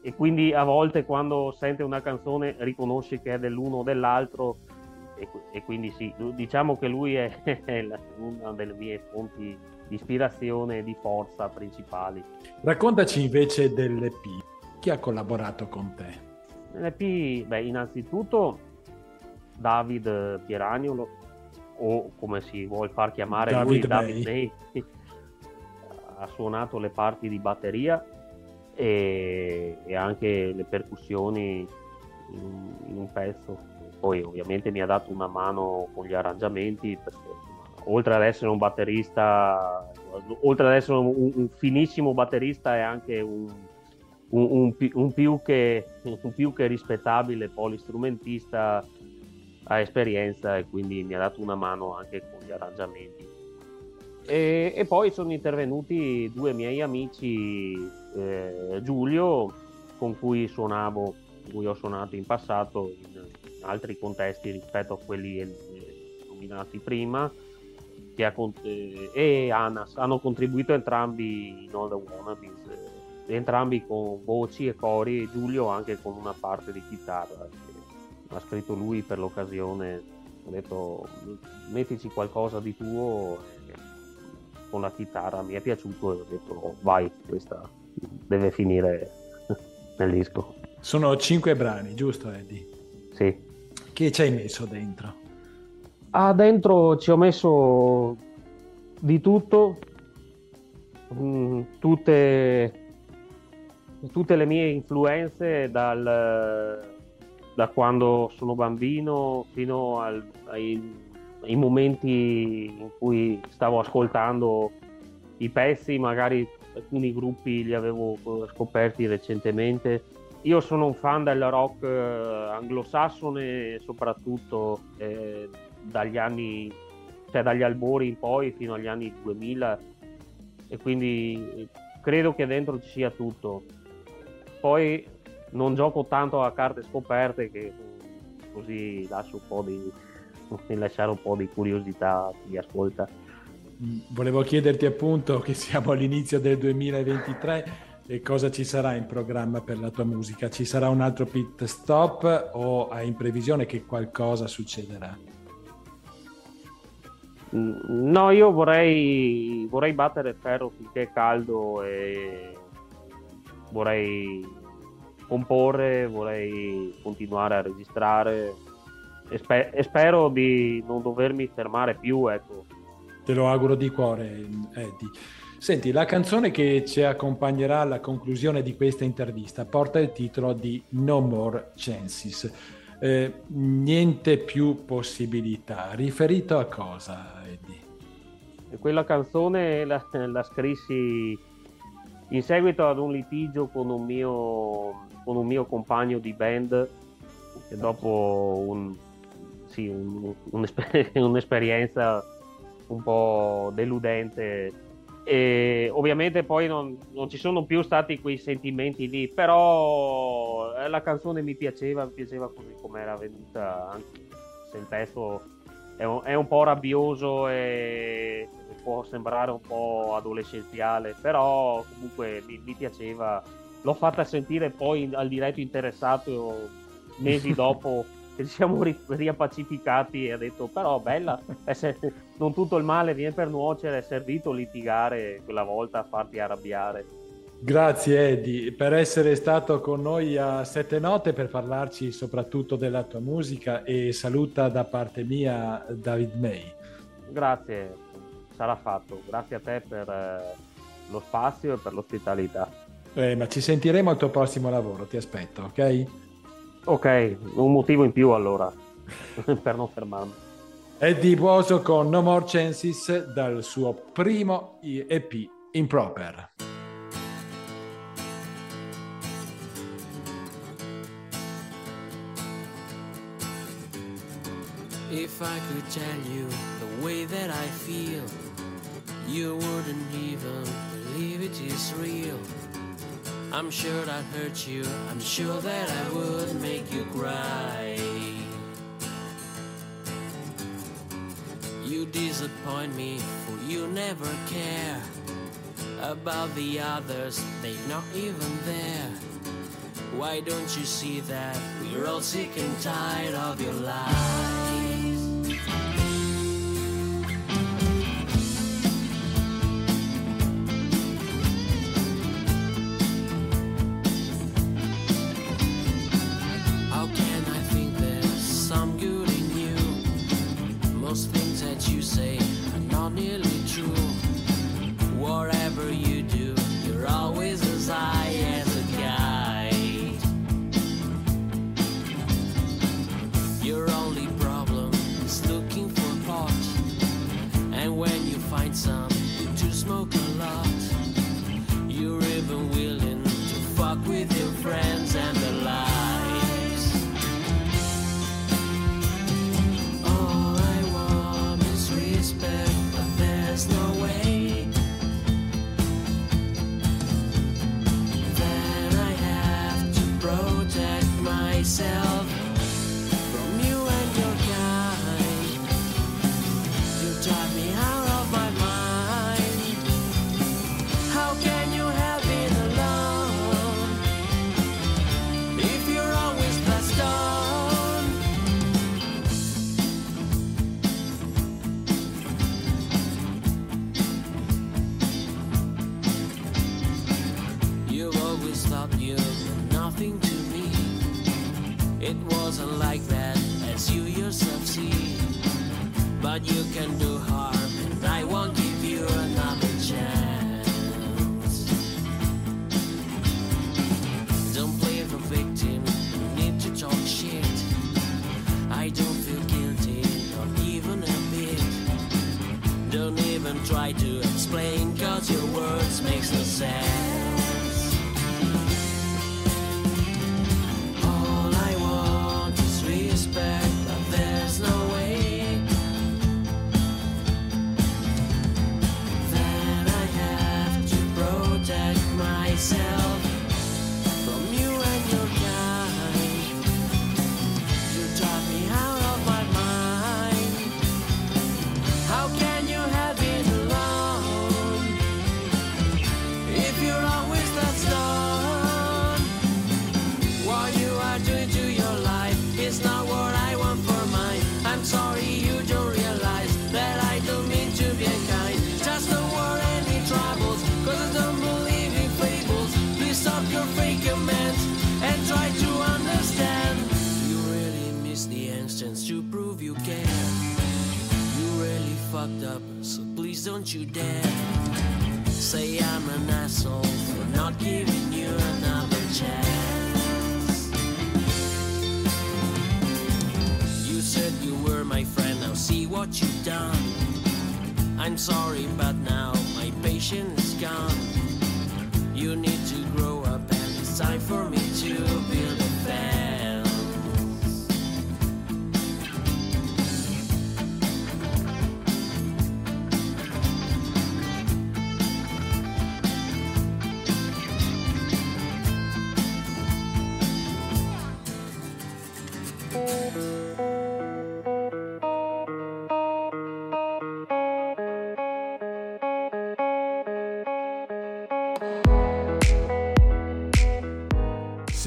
E quindi a volte quando sente una canzone riconosce che è dell'uno o dell'altro e, e quindi sì, diciamo che lui è, è una delle mie fonti ispirazione e di forza principali. Raccontaci invece dell'EP, chi ha collaborato con te? L'EP, beh, innanzitutto David Pieragnolo, o come si vuol far chiamare David lui. David May, ha suonato le parti di batteria e, e anche le percussioni in, in un pezzo. Poi ovviamente mi ha dato una mano con gli arrangiamenti perché oltre ad essere un batterista, oltre ad essere un, un finissimo batterista è anche un, un, un pi- un più che, più che rispettabile polistrumentista ha esperienza e quindi mi ha dato una mano anche con gli arrangiamenti. E, e poi sono intervenuti due miei amici, eh, Giulio, con cui suonavo, con cui ho suonato in passato in, in altri contesti rispetto a quelli eh, nominati prima, che ha con- e Anas hanno contribuito entrambi in All the Wannabes, entrambi con voci e cori, e Giulio anche con una parte di chitarra. che Ha scritto lui per l'occasione, ho detto mettici qualcosa di tuo con la chitarra mi è piaciuto e ho detto "Oh, vai, questa deve finire nel disco. Sono cinque brani, giusto Eddie? Sì. Che ci hai messo dentro? Ah, dentro ci ho messo di tutto, mm, tutte, tutte le mie influenze dal, da quando sono bambino fino al- ai, ai momenti in cui stavo ascoltando i pezzi, magari alcuni gruppi li avevo scoperti recentemente. Io sono un fan del rock eh, anglosassone, soprattutto eh, dagli anni, cioè dagli albori in poi fino agli anni 2000 e quindi credo che dentro ci sia tutto. Poi non gioco tanto a carte scoperte che mm, così lascio un po' di lasciare un po' di curiosità a chi ascolta. Mm, Volevo chiederti appunto che siamo all'inizio del 2023 e cosa ci sarà in programma per la tua musica? Ci sarà un altro pit stop o hai in previsione che qualcosa succederà? No, io vorrei, vorrei battere ferro finché è caldo e vorrei comporre, vorrei continuare a registrare e, spe- e spero di non dovermi fermare più, ecco. Te lo auguro di cuore, Eddie. Senti, la canzone che ci accompagnerà alla conclusione di questa intervista porta il titolo di No More Chances. Eh, niente più possibilità. Riferito a cosa, Eddie? Quella canzone la, la scrissi in seguito ad un litigio con un mio, con un mio compagno di band che dopo un- sì, un- un'esper- un'esperienza un po' deludente e ovviamente poi non, non ci sono più stati quei sentimenti lì però eh, la canzone mi piaceva mi piaceva così come era venuta anche se il testo è un, è un po' rabbioso e può sembrare un po' adolescenziale, però comunque mi, mi piaceva. L'ho fatta sentire poi al diretto interessato mesi dopo che ci siamo ri- riappacificati e ha detto però bella, è se- non tutto il male viene per nuocere, è servito litigare quella volta a farti arrabbiare. Grazie Eddie per essere stato con noi a Sette Note per parlarci soprattutto della tua musica e saluta da parte mia David May. Grazie, sarà fatto. Grazie a te per eh, lo spazio e per l'ospitalità. Eh, ma ci sentiremo al tuo prossimo lavoro, ti aspetto, ok? Ok, un motivo in più allora per non fermarmi. Eddie Buoso con No More Chances dal suo primo EP Improper. If I could tell you the way that I feel, you wouldn't even believe it is real. I'm sure I'd hurt you, I'm sure that I would make you cry. You disappoint me, for you never care about the others, they're not even there. Why don't you see that we're all sick and tired of your lies?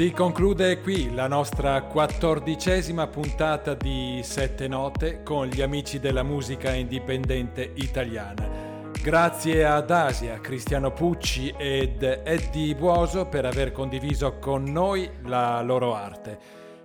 Si conclude qui la nostra quattordicesima puntata di Sette Note con gli amici della musica indipendente italiana. Grazie ad Asia, Cristiano Pucci ed Eddie Buoso per aver condiviso con noi la loro arte.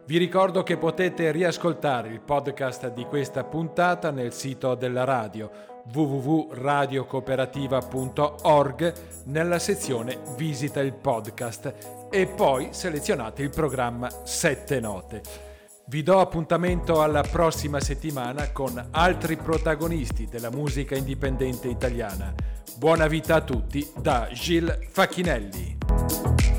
Vi ricordo che potete riascoltare il podcast di questa puntata nel sito della radio www.radiocooperativa.org nella sezione Visita il podcast e poi selezionate il programma 7 note. Vi do appuntamento alla prossima settimana con altri protagonisti della musica indipendente italiana. Buona vita a tutti da Gilles Facchinelli.